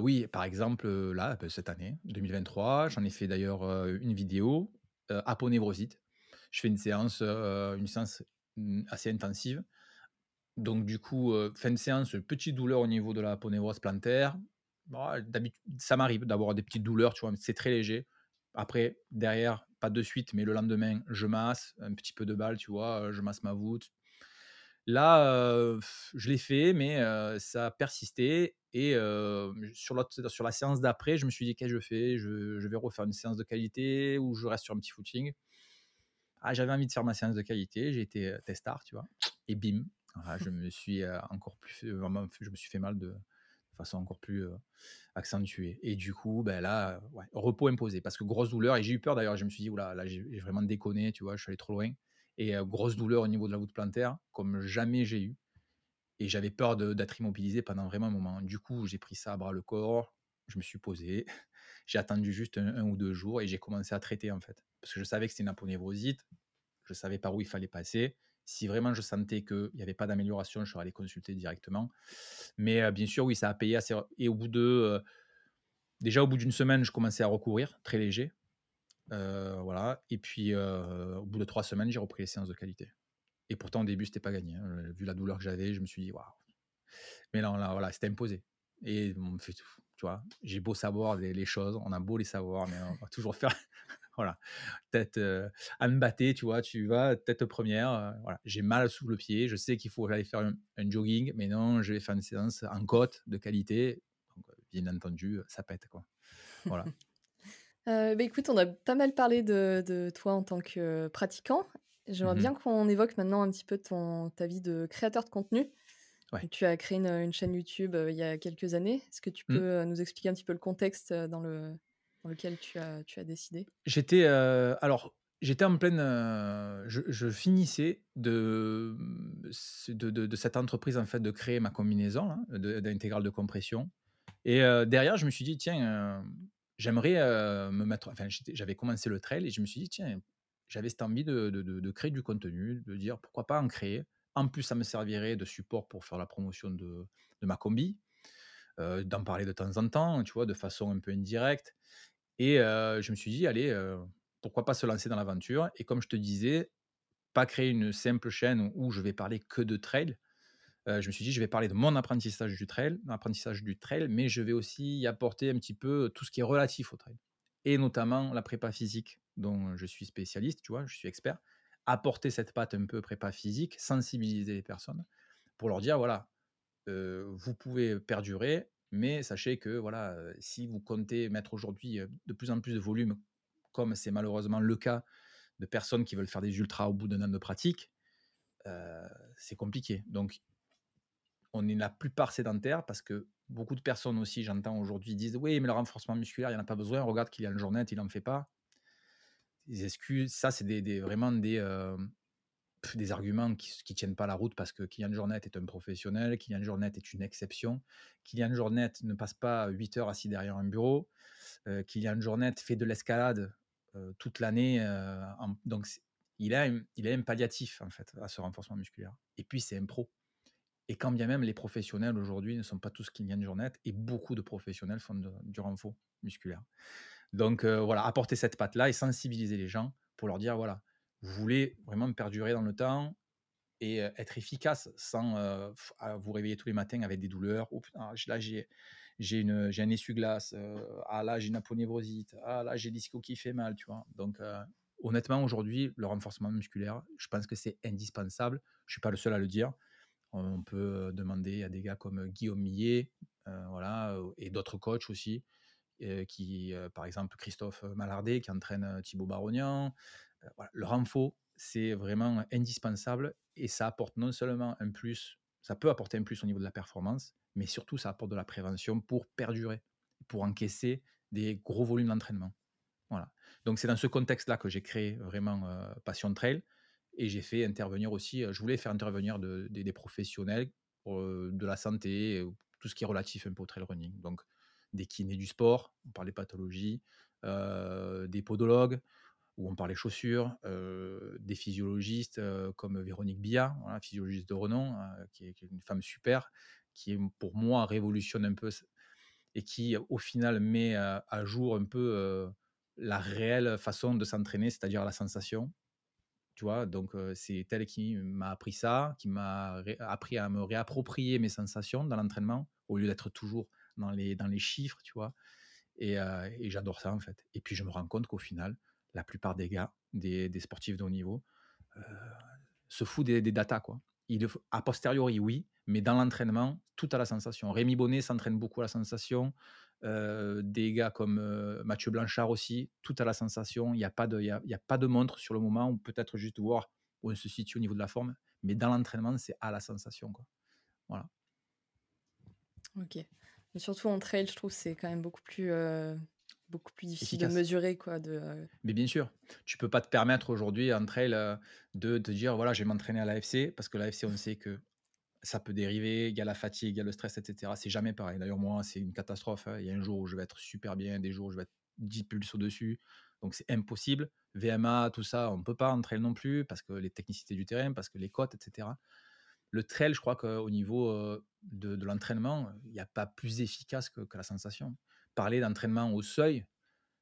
oui, par exemple, là, bah, cette année, 2023, j'en ai fait d'ailleurs, une vidéo, aponevrosite. Je fais une séance, une séance, mmh, assez intensive. Donc du coup, fin de séance, petite douleur au niveau de la plantaire. Bah, ça m'arrive d'avoir des petites douleurs, tu vois? c'est très léger. Après, derrière, pas de suite, mais le lendemain, je masse, un petit peu de balle, tu vois? je masse ma voûte. Là, je l'ai fait, mais ça a persisté et sur, sur la séance d'après, je me suis dit: «Qu'est-ce que je fais? Je vais refaire une séance de qualité ou je reste sur un petit footing?» ah, j'avais envie de faire ma séance de qualité, j'ai été, testard, tu vois? Et bim, je (laughs) me suis, encore plus je me suis fait mal de façon encore plus, accentuée et du coup, ben là, repos imposé parce que grosse douleur et j'ai eu peur d'ailleurs, je me suis dit: «Ouh là j'ai vraiment déconné», tu vois? Je suis allé trop loin et grosse douleur au niveau de la voûte plantaire, comme jamais j'ai eu. Et j'avais peur d'être immobilisé pendant vraiment un moment. Du coup, j'ai pris ça à bras le corps, je me suis posé, (laughs) j'ai attendu juste un, ou deux jours et j'ai commencé à traiter en fait. Parce que je savais que c'était une aponévrosite, je savais par où il fallait passer. Si vraiment je sentais qu'il n'y avait pas d'amélioration, je serais allé consulter directement. Mais bien sûr, oui, ça a payé assez. Et au bout de. déjà, au bout d'une semaine, je commençais à recourir, très léger. Voilà. Et puis, au bout de trois semaines, j'ai repris les séances de qualité. Et pourtant, au début, c'était pas gagné. Hein. Vu la douleur que j'avais, je me suis dit, waouh. Mais là, là voilà, c'était imposé. Et on me fait tout. Tu vois, j'ai beau savoir les, choses, on a beau les savoir, mais on va toujours faire. (laughs) voilà, tête euh, à me battre, tu vois, tu vas tête première. voilà, j'ai mal sous le pied, je sais qu'il faut aller faire un, jogging, mais non, je vais faire une séance en côte de qualité. Bien entendu, ça pète quoi. Voilà. Euh, bah, écoute, on a pas mal parlé de, toi en tant que pratiquant. J'aimerais mmh bien qu'on évoque maintenant un petit peu ton, ta vie de créateur de contenu. Tu as créé une, chaîne YouTube il y a quelques années. Est-ce que tu mmh. peux nous expliquer un petit peu le contexte dans, le, dans lequel tu as, tu as décidé? J'étais alors j'étais en pleine, je, finissais de de, de, cette entreprise en fait de créer ma combinaison hein, d'intégrale de compression. Et derrière, je me suis dit tiens, j'aimerais me mettre. Enfin, j'avais commencé le trail et je me suis dit, tiens, j'avais cette envie de, créer du contenu, de dire pourquoi pas en créer. En plus, ça me servirait de support pour faire la promotion de, ma combi, d'en parler de temps en temps, tu vois, de façon un peu indirecte. Et je me suis dit, allez, pourquoi pas se lancer dans l'aventure Et comme je te disais, pas créer une simple chaîne où je vais parler que de trail, je me suis dit, je vais parler de mon apprentissage du trail, du trail, mais je vais aussi y apporter un petit peu tout ce qui est relatif au trail, et notamment la prépa physique, dont je suis spécialiste, tu vois, je suis expert. Apporter cette patte un peu prépa physique, sensibiliser les personnes, pour leur dire, voilà, vous pouvez perdurer, mais sachez que voilà, si vous comptez mettre aujourd'hui de plus en plus de volume, comme c'est malheureusement le cas de personnes qui veulent faire des ultras au bout d'un an de pratique, c'est compliqué. Donc, on est la plupart sédentaires parce que beaucoup de personnes aussi, j'entends aujourd'hui, disent Oui, mais le renforcement musculaire, il n'y en a pas besoin. Regarde qu'il y a une journée, il n'en fait pas. Excuses, ça, c'est vraiment des, euh, des arguments qui ne tiennent pas la route parce que Kylian Jornet est un professionnel, Kylian Jornet est une exception. Kylian Jornet ne passe pas 8 heures assis derrière un bureau. Euh, Kylian Jornet fait de l'escalade euh, toute l'année. Euh, donc, il a, il a un palliatif en fait à ce renforcement musculaire. Et puis, c'est un pro. Et quand bien même les professionnels aujourd'hui ne sont pas tous Kylian Jornet, et beaucoup de professionnels font du renfort musculaire. Donc voilà, apporter cette patte-là et sensibiliser les gens pour leur dire voilà, vous voulez vraiment perdurer dans le temps et être efficace sans vous réveiller tous les matins avec des douleurs. Oh, là, j'ai, j'ai, un essuie-glace. ah là, j'ai une aponevrosite. Ah là, j'ai l'ischio qui fait mal, tu vois. Donc honnêtement, aujourd'hui, le renforcement musculaire, je pense que c'est indispensable. Je ne suis pas le seul à le dire. On peut demander à des gars comme Guillaume Millet, voilà, et d'autres coachs aussi, qui, par exemple, Christophe Malardet, qui entraîne Thibaut Barognan. Le renfort, c'est vraiment indispensable et ça apporte non seulement un plus, ça peut apporter un plus au niveau de la performance, mais surtout ça apporte de la prévention pour perdurer, pour encaisser des gros volumes d'entraînement. Voilà. Donc c'est dans ce contexte-là que j'ai créé vraiment Passion Trail. Et j'ai fait intervenir aussi, je voulais faire intervenir des professionnels de la santé, tout ce qui est relatif un peu au trail running. Donc, des kinés du sport, on parlait pathologie, des podologues, où on parlait chaussures, des physiologistes comme Véronique Bia, physiologiste de renom, hein, qui, est, une femme super, qui pour moi révolutionne un peu et qui au final met à jour un peu la réelle façon de s'entraîner, c'est-à-dire la sensation, tu vois, donc c'est elle qui m'a appris ça, qui m'a appris à me réapproprier mes sensations dans l'entraînement, au lieu d'être toujours dans les, dans les chiffres, tu vois? Et, j'adore ça, en fait. Et puis je me rends compte qu'au final, la plupart des gars, des, des sportifs de haut niveau, se foutent des, datas, quoi. Il, a posteriori, oui, mais dans l'entraînement, tout à la sensation. Rémi Bonnet s'entraîne beaucoup à la sensation. Euh, des gars comme euh, Mathieu Blanchard aussi, tout à la sensation. Il n'y a, pas de, il y a, pas de montre sur le moment, ou peut-être juste voir où on se situe au niveau de la forme. Mais dans l'entraînement, c'est à la sensation. Quoi. Voilà. Ok. Mais surtout en trail, je trouve c'est quand même beaucoup plus, euh, beaucoup plus difficile de mesurer. Quoi, de, Mais bien sûr, tu peux pas te permettre aujourd'hui en trail de te dire voilà, je vais m'entraîner à l'AFC, parce que l'AFC, on sait que ça peut dériver, il y a la fatigue, il y a le stress, etc. C'est jamais pareil. D'ailleurs, moi, c'est une catastrophe. Hein. Il y a un jour où je vais être super bien, des jours où je vais être 10 pulses au-dessus. Donc, c'est impossible. VMA, tout ça, on ne peut pas entrer non plus parce que les technicités du terrain, parce que les côtes, etc. Le trail, je crois qu'au niveau de, l'entraînement, il n'y a pas plus efficace que, la sensation. Parler d'entraînement au seuil,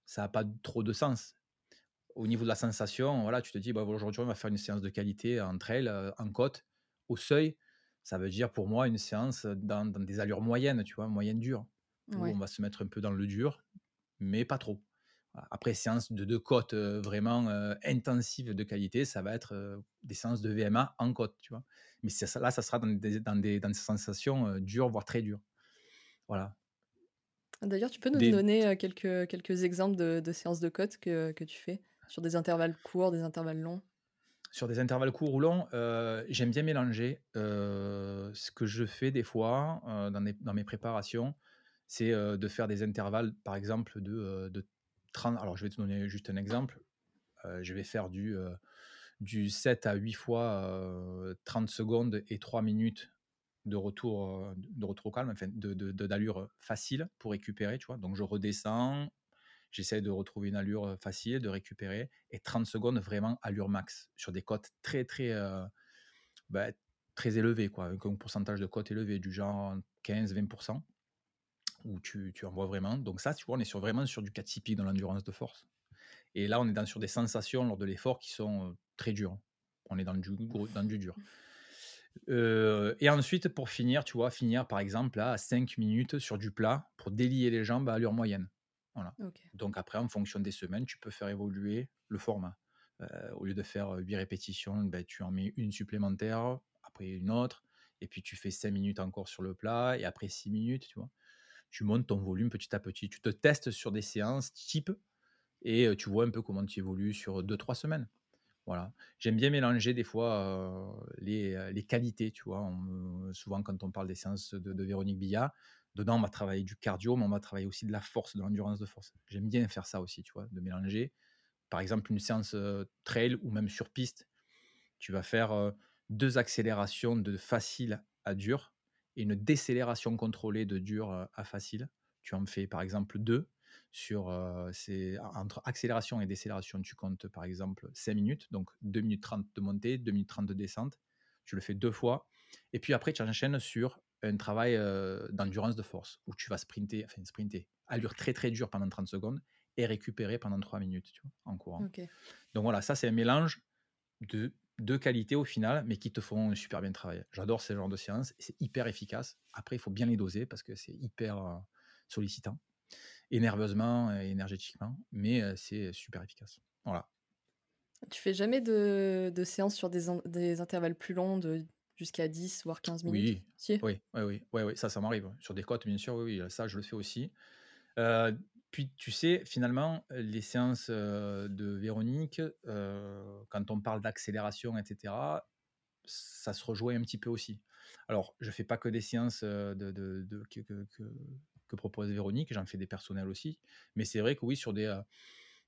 ça n'a pas trop de sens. Au niveau de la sensation, voilà, tu te dis, bah, aujourd'hui, on va faire une séance de qualité en trail, en côte, au seuil Ça veut dire pour moi une séance dans, dans des allures moyennes, tu vois, moyenne dure, où on va se mettre un peu dans le dur, mais pas trop. Après, séance de deux côtes euh, vraiment euh, intensives de qualité, ça va être euh, des séances de VMA en côte, tu vois. Mais ça- là, ça sera dans des, dans des, dans des sensations euh, dures, voire très dures. Voilà. D'ailleurs, tu peux nous Des, donner quelques, quelques exemples de, de séances de côte que, que tu fais sur des intervalles courts, des intervalles longs? Sur des intervalles courts ou longs, euh, j'aime bien mélanger. euh, ce que je fais des fois euh, dans, mes, préparations, c'est de faire des intervalles, par exemple, de, de 30. Alors, je vais te donner juste un exemple. Je vais faire du, du 7 à 8 fois euh, 30 secondes et 3 minutes de retour, de retour au calme, enfin, de, de, de- d'allure facile pour récupérer, tu vois. Donc, je redescends, j'essaie de retrouver une allure facile, de récupérer, et 30 secondes vraiment allure max, sur des cotes très, très, bah, très élevées, quoi, avec un pourcentage de cotes élevé, du genre 15-20%, où tu, tu en vois vraiment. Donc ça, tu vois, on est sur, vraiment sur du cas typique dans l'endurance de force. Et là, on est dans, sur des sensations lors de l'effort qui sont très dures. On est dans du, dans du dur. Et ensuite, pour finir, tu vois, finir par exemple à 5 minutes sur du plat pour délier les jambes à allure moyenne. Voilà. Donc après, en fonction des semaines, tu peux faire évoluer le format. Euh, au lieu de faire 8 répétitions, ben, tu en mets une supplémentaire, après une autre, et puis tu fais 5 minutes encore sur le plat, et après 6 minutes, tu vois. Tu montes ton volume petit à petit. Tu te testes sur des séances type, et euh, tu vois un peu comment tu évolues sur 2-3 semaines. Voilà. J'aime bien mélanger des fois euh, les, euh, les qualités, tu vois. On- souvent, quand on parle des séances de, de Véronique Billat, dedans, on va travailler du cardio, mais on va travailler aussi de la force, de l'endurance de force. J'aime bien faire ça aussi, tu vois, de mélanger. Par exemple, une séance euh, trail ou même sur piste, tu vas faire euh, deux accélérations de facile à dur et une décélération contrôlée de dur euh, à facile. Tu en fais par exemple deux. Sur, entre accélération et décélération, tu comptes par exemple 5 minutes, donc 2 minutes 30 de montée, 2 minutes 30 de descente. Tu le fais deux fois. Et puis après, tu enchaînes sur un travail euh, d'endurance de force où tu vas sprinter, enfin sprinter, allure très très dure pendant 30 secondes et récupérer pendant 3 minutes tu vois, en courant. Donc voilà, ça c'est un mélange de deux qualités au final, mais qui te font super bien travailler. J'adore ce genre de séances, c'est hyper efficace. Après, il faut bien les doser parce que c'est hyper euh, sollicitant, et nerveusement et énergétiquement, mais euh, c'est super efficace. Voilà. Tu fais jamais de, de séances sur des, des intervalles plus longs, de jusqu'à 10 voire 15 minutes Oui, Si. oui, oui, oui, oui, oui, ça, ça m'arrive. Sur des côtes, bien sûr, oui, oui, ça, je le fais aussi. Euh, puis, tu sais, finalement, les séances euh, de Véronique, euh, quand on parle d'accélération, etc., ça se rejoint un petit peu aussi. Alors, je fais pas que des séances de, de- de- que, que- que- que propose Véronique, j'en fais des personnels aussi. Mais c'est vrai que oui, sur des, euh,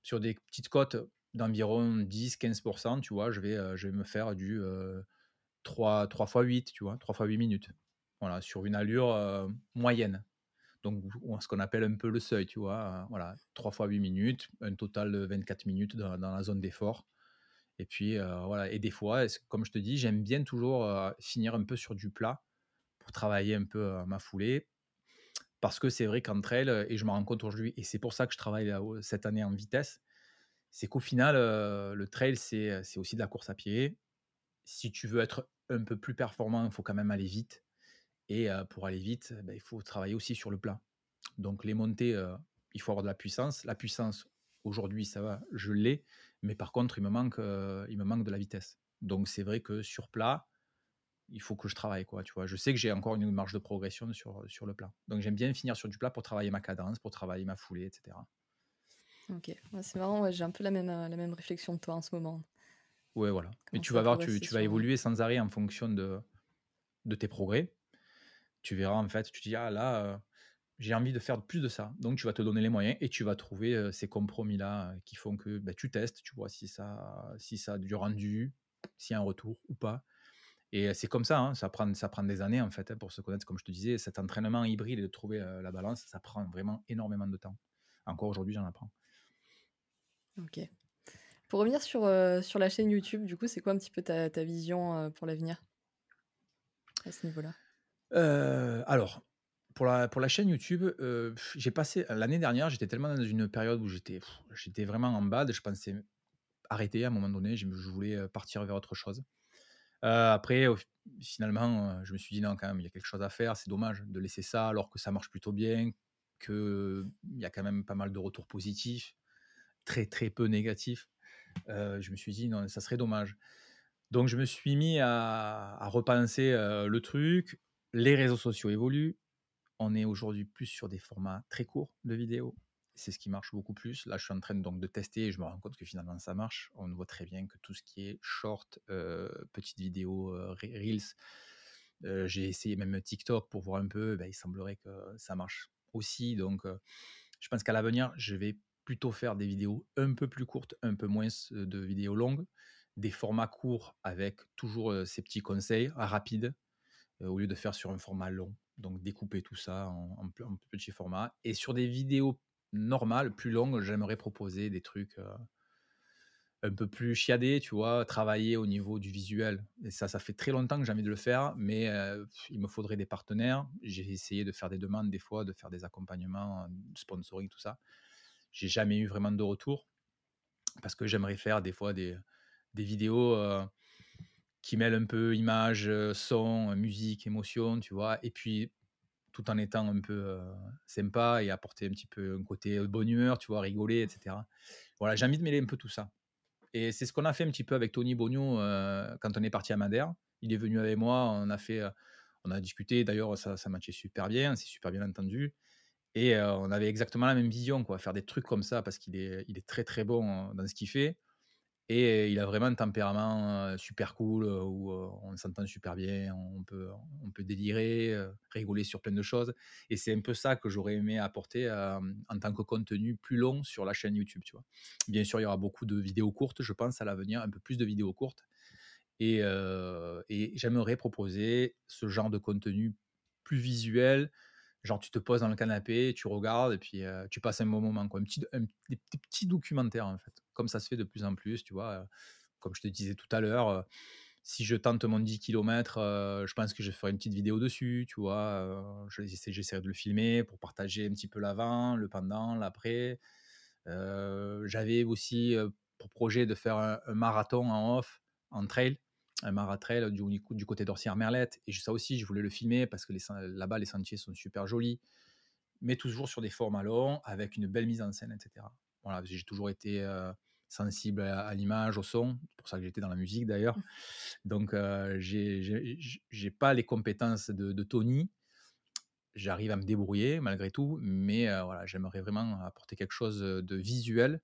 sur des petites cotes d'environ 10-15%, tu vois, je vais, je vais me faire du 3, 3 x 8, tu vois, 3 x 8 minutes. Voilà, sur une allure moyenne. Donc, ce qu'on appelle un peu le seuil, tu vois. voilà, 3 x 8 minutes, un total de 24 minutes dans, dans la zone d'effort. Et puis, voilà. Et des fois, comme je te dis, j'aime bien toujours finir un peu sur du plat pour travailler un peu ma foulée. Parce que c'est vrai elles, euh, et je me rends compte aujourd'hui, et c'est pour ça que je travaille cette année en vitesse, c'est qu'au final, le trail, c'est aussi de la course à pied. Si tu veux être un peu plus performant, il faut quand même aller vite. Et pour aller vite, ben, il faut travailler aussi sur le plat. Donc les montées, il faut avoir de la puissance. La puissance, aujourd'hui, ça va, je l'ai. Mais par contre, il me manque, de la vitesse. Donc c'est vrai que sur plat, il faut que je travaille. Quoi, tu. Je sais que j'ai encore une marge de progression sur, le plat. Donc j'aime bien finir sur du plat pour travailler ma cadence, pour travailler ma foulée, etc. Ok. C'est marrant, j'ai un peu la même, la même réflexion de toi en ce moment. Ouais, voilà. Comment tu vas voir, tu, tu vas évoluer sans arrêt en fonction de, de tes progrès. Tu verras, en fait, tu te dis, ah là, euh, j'ai envie de faire plus de ça. Donc, tu vas te donner les moyens et tu vas trouver euh, ces compromis-là euh, qui font que bah, tu testes, tu vois si ça, si ça a du rendu, s'il y a un retour ou pas. Et c'est comme ça, hein, ça, prend, ça prend des années, en fait, hein, pour se connaître. Comme je te disais, cet entraînement hybride et de trouver la balance, ça prend vraiment énormément de temps. Encore aujourd'hui, j'en apprends. Ok. Pour revenir sur, euh, sur la chaîne YouTube, du coup, c'est quoi un petit peu ta, vision euh, pour l'avenir? À ce niveau-là Euh, alors, pour la, pour la chaîne YouTube, j'ai passé l'année dernière, j'étais tellement dans une période où j'étais vraiment en bad, je pensais arrêter à un moment donné, je, je voulais partir vers autre chose. après, finalement, je me suis dit: «Non, quand même, il y a quelque chose à faire. C'est dommage de laisser ça alors que ça marche plutôt bien, qu'il y a quand même pas mal de retours positifs, très, très peu négatifs». Je me suis dit: «Non, ça serait dommage». Donc je me suis mis à repenser, le truc. Les réseaux sociaux évoluent. On est aujourd'hui plus sur des formats très courts de vidéos. C'est ce qui marche beaucoup plus. Là, je suis en train donc de tester et je me rends compte que finalement ça marche. On voit très bien que tout ce qui est short, euh, petites vidéos, euh, reels, euh, j'ai essayé même TikTok pour voir un peu. Ben, il semblerait que ça marche aussi. Donc, je pense qu'à l'avenir, je vais plutôt faire des vidéos un peu plus courtes, un peu moins de vidéos longues, des formats courts avec toujours ces petits conseils rapides au lieu de faire sur un format long. Donc découper tout ça en petits formats. Et sur des vidéos normales, plus longues, j'aimerais proposer des trucs un peu plus chiadés, tu vois, travailler au niveau du visuel. Et ça, ça fait très longtemps que j'ai envie de le faire, mais il me faudrait des partenaires. J'ai essayé de faire des demandes des fois, de faire des accompagnements, sponsoring, tout ça. J'ai jamais eu vraiment de retour parce que j'aimerais faire des fois des, des vidéos qui mêlent un peu image, son, musique, émotion, tu vois, et puis tout en étant un peu sympa et apporter un petit peu un côté bonne humeur, tu vois, rigoler, etc. Voilà, j'ai envie de mêler un peu tout ça. Et c'est ce qu'on a fait un petit peu avec Tony Bogno quand on est parti à Madère. Il est venu avec moi, on a fait, on a discuté. D'ailleurs, ça, ça matchait super bien, c'est super bien entendu. Et on avait exactement la même vision, quoi, faire des trucs comme ça parce qu'il est, il est très très bon dans ce qu'il fait. Et il a vraiment un tempérament super cool où on s'entend super bien, on peut, on peut délirer, rigoler sur plein de choses. Et c'est un peu ça que j'aurais aimé apporter en tant que contenu plus long sur la chaîne YouTube. Tu vois. Bien sûr, il y aura beaucoup de vidéos courtes, je pense, à l'avenir, un peu plus de vidéos courtes. Et, et j'aimerais proposer ce genre de contenu plus visuel, Genre, tu te poses dans le canapé, tu regardes et puis tu passes un bon moment. Quoi. Un petit, des, petits documentaires, en fait. Comme ça se fait de plus en plus, tu vois. comme je te disais tout à l'heure, si je tente mon 10 km, je pense que je ferai une petite vidéo dessus, tu vois. J'essaierai de le filmer pour partager un petit peu l'avant, le pendant, l'après. J'avais aussi pour projet de faire un, un marathon en off, en trail un maratrail du, du côté d'Orsières-Merlette. Et ça aussi, je voulais le filmer parce que là-bas, les sentiers sont super jolis, mais toujours sur des formats longs, avec une belle mise en scène, etc. Voilà, j'ai toujours été euh, sensible à, l'image, au son. C'est pour ça que j'étais dans la musique d'ailleurs. Mmh. Donc, euh, j'ai pas les compétences de, Tony. J'arrive à me débrouiller malgré tout, mais euh, voilà, j'aimerais vraiment apporter quelque chose de visuel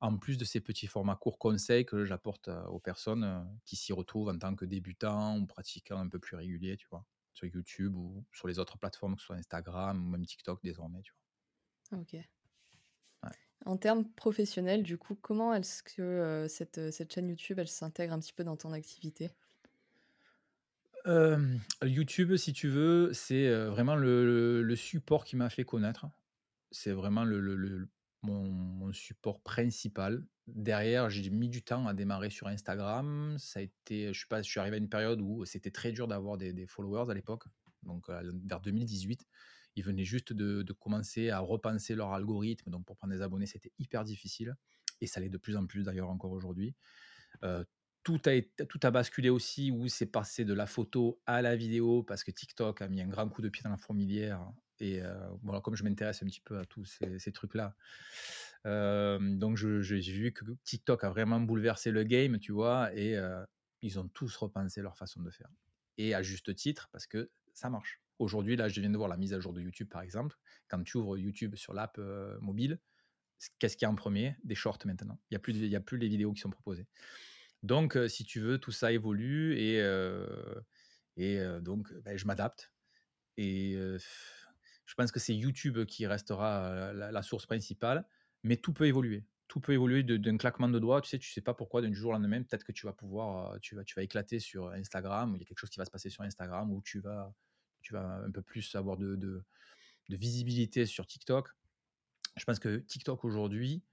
en plus de ces petits formats courts conseils que j'apporte aux personnes qui s'y retrouvent en tant que débutants ou pratiquants un peu plus réguliers, tu vois, sur YouTube ou sur les autres plateformes, que ce soit Instagram ou même TikTok désormais, tu vois. Ok. En termes professionnels, du coup, comment est-ce que cette, cette, chaîne YouTube, elle s'intègre un petit peu dans ton activité? YouTube, si tu veux, c'est vraiment le, support qui m'a fait connaître. C'est vraiment le, le, mon, support principal. Derrière, j'ai mis du temps à démarrer sur Instagram. Ça a été, je pas, je suis arrivé à une période où c'était très dur d'avoir des, followers à l'époque. Donc vers 2018, ils venaient juste de, commencer à repenser leur algorithme. Donc pour prendre des abonnés, c'était hyper difficile. Et ça l'est de plus en plus d'ailleurs encore aujourd'hui. tout a, tout a basculé aussi où c'est passé de la photo à la vidéo parce que TikTok a mis un grand coup de pied dans la fourmilière et voilà, comme je m'intéresse un petit peu à tous ces, trucs-là, donc j'ai vu que TikTok a vraiment bouleversé le game, tu vois, et ils ont tous repensé leur façon de faire. Et à juste titre, parce que ça marche. Aujourd'hui, là, je viens de voir la mise à jour de YouTube, par exemple. Quand tu ouvres YouTube sur l'app mobile, qu'est-ce qu'il y a en premier? Des shorts maintenant. Il n'y a plus les vidéos qui sont proposées. Donc, si tu veux, tout ça évolue et, et donc, ben, je m'adapte. Et je pense que c'est YouTube qui restera la, source principale, mais tout peut évoluer. Tout peut évoluer d'un claquement de doigts. Tu sais, tu sais pas pourquoi d'un jour au lendemain, peut-être que tu vas pouvoir, tu vas, tu vas éclater sur Instagram, il y a quelque chose qui va se passer sur Instagram, ou tu vas, tu vas un peu plus avoir de, visibilité sur TikTok. Je pense que TikTok aujourd'hui,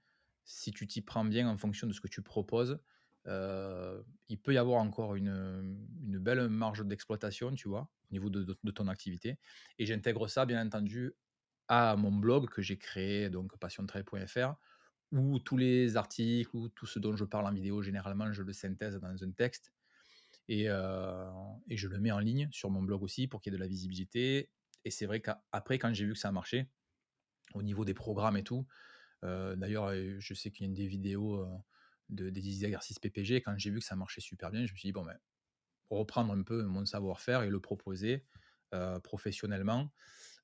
si tu t'y prends bien en fonction de ce que tu proposes, il peut y avoir encore une belle marge d'exploitation, tu vois, au niveau de, ton activité. Et j'intègre ça, bien entendu, à mon blog que j'ai créé, donc passiontrail.fr, où tous les articles ou tout ce dont je parle en vidéo, généralement, je le synthèse dans un texte. Et, et, je le mets en ligne sur mon blog aussi pour qu'il y ait de la visibilité. Et c'est vrai qu'après, quand j'ai vu que ça a marché, au niveau des programmes et tout, d'ailleurs, je sais qu'il y a des vidéos de, des exercices PPG. Quand j'ai vu que ça marchait super bien, je me suis dit, bon, ben, reprendre un peu mon savoir-faire et le proposer professionnellement.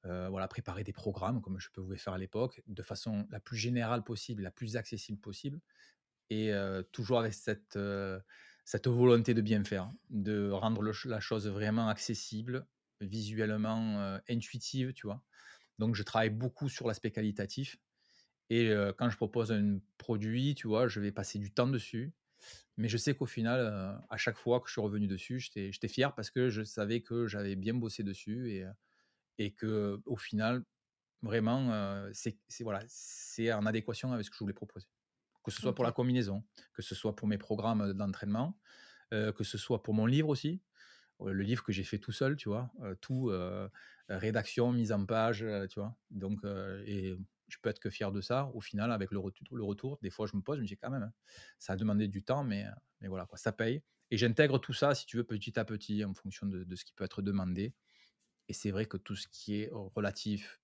voilà, préparer des programmes comme je pouvais faire à l'époque, de façon la plus générale possible, la plus accessible possible, et toujours avec cette, cette volonté de bien faire, de rendre la chose vraiment accessible, visuellement intuitive, tu vois. Donc je travaille beaucoup sur l'aspect qualitatif, et quand je propose un produit, tu vois, je vais passer du temps dessus, mais je sais qu'au final, à chaque fois que je suis revenu dessus, j'étais fier parce que je savais que j'avais bien bossé dessus et, et que au final, vraiment, c'est voilà, c'est en adéquation avec ce que je voulais proposer. Que ce soit pour la combinaison, que ce soit pour mes programmes d'entraînement, que ce soit pour mon livre aussi, le livre que j'ai fait tout seul, tu vois, tout rédaction, mise en page, tu vois. Donc et je peux être que fier de ça. Au final, avec le, retour, le retour, des fois, je me pose, je me dis quand même, hein, ça a demandé du temps, mais, mais voilà, quoi, ça paye. Et j'intègre tout ça, si tu veux, petit à petit, en fonction de, ce qui peut être demandé. Et c'est vrai que tout ce qui est relatif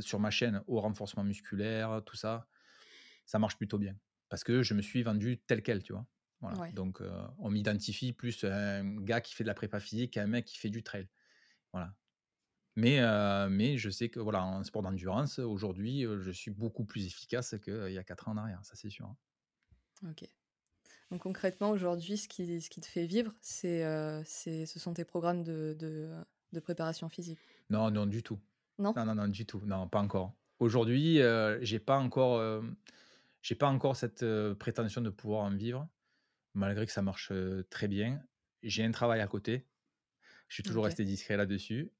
sur ma chaîne au renforcement musculaire, tout ça, ça marche plutôt bien. Parce que je me suis vendu tel quel, tu vois. Voilà. Donc, on m'identifie plus un gars qui fait de la prépa physique qu'un mec qui fait du trail. Voilà. Mais, mais je sais que voilà, en sport d'endurance, aujourd'hui, je suis beaucoup plus efficace qu'il y a 4 ans en arrière, ça c'est sûr. Hein. Ok. Donc concrètement, aujourd'hui, ce qui, ce qui te fait vivre, c'est, c'est, ce sont tes programmes de, de, de, préparation physique? Non, non, du tout. Non? Non, non, non, du tout. Non, pas encore. Aujourd'hui, euh, j'ai pas encore, j'ai pas encore cette prétention de pouvoir en vivre, malgré que ça marche très bien. J'ai un travail à côté je suis toujours resté discret là-dessus.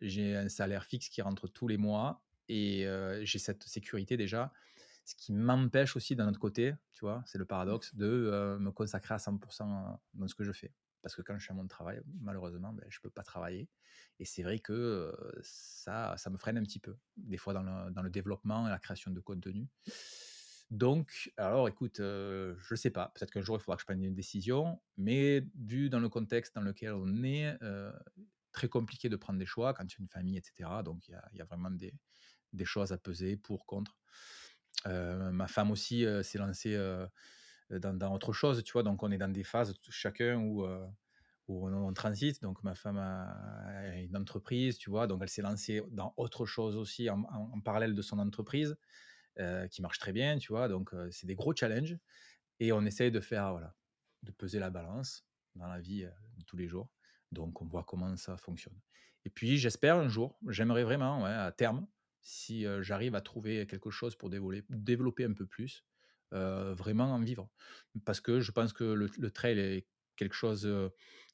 j'ai un salaire fixe qui rentre tous les mois et j'ai cette sécurité déjà. Ce qui m'empêche aussi d'un autre côté, tu vois, c'est le mmh. paradoxe de me consacrer à 100% dans ce que je fais. Parce que quand je suis à mon travail, malheureusement, ben, je ne peux pas travailler. Et c'est vrai que ça, ça me freine un petit peu, des fois dans le, dans le développement et la création de contenu. Donc, alors écoute, je ne sais pas, peut-être qu'un jour il faudra que je prenne une décision, mais vu dans le contexte dans lequel on est, très compliqué de prendre des choix quand tu as une famille, etc. Donc il y, a, vraiment des, choses à peser pour, contre. ma femme aussi s'est lancée dans, autre chose, tu vois, donc on est dans des phases chacun où, où on, transite. Donc ma femme a, une entreprise, tu vois, donc elle s'est lancée dans autre chose aussi en parallèle de son entreprise. Euh, qui marche très bien, tu vois. Donc, euh, c'est des gros challenges. Et on essaye de faire, voilà, de peser la balance dans la vie euh, de tous les jours. Donc, on voit comment ça fonctionne. Et puis, j'espère un jour, j'aimerais vraiment, à terme, si j'arrive à trouver quelque chose pour développer, développer un peu plus, vraiment en vivre. Parce que je pense que le, trail est quelque chose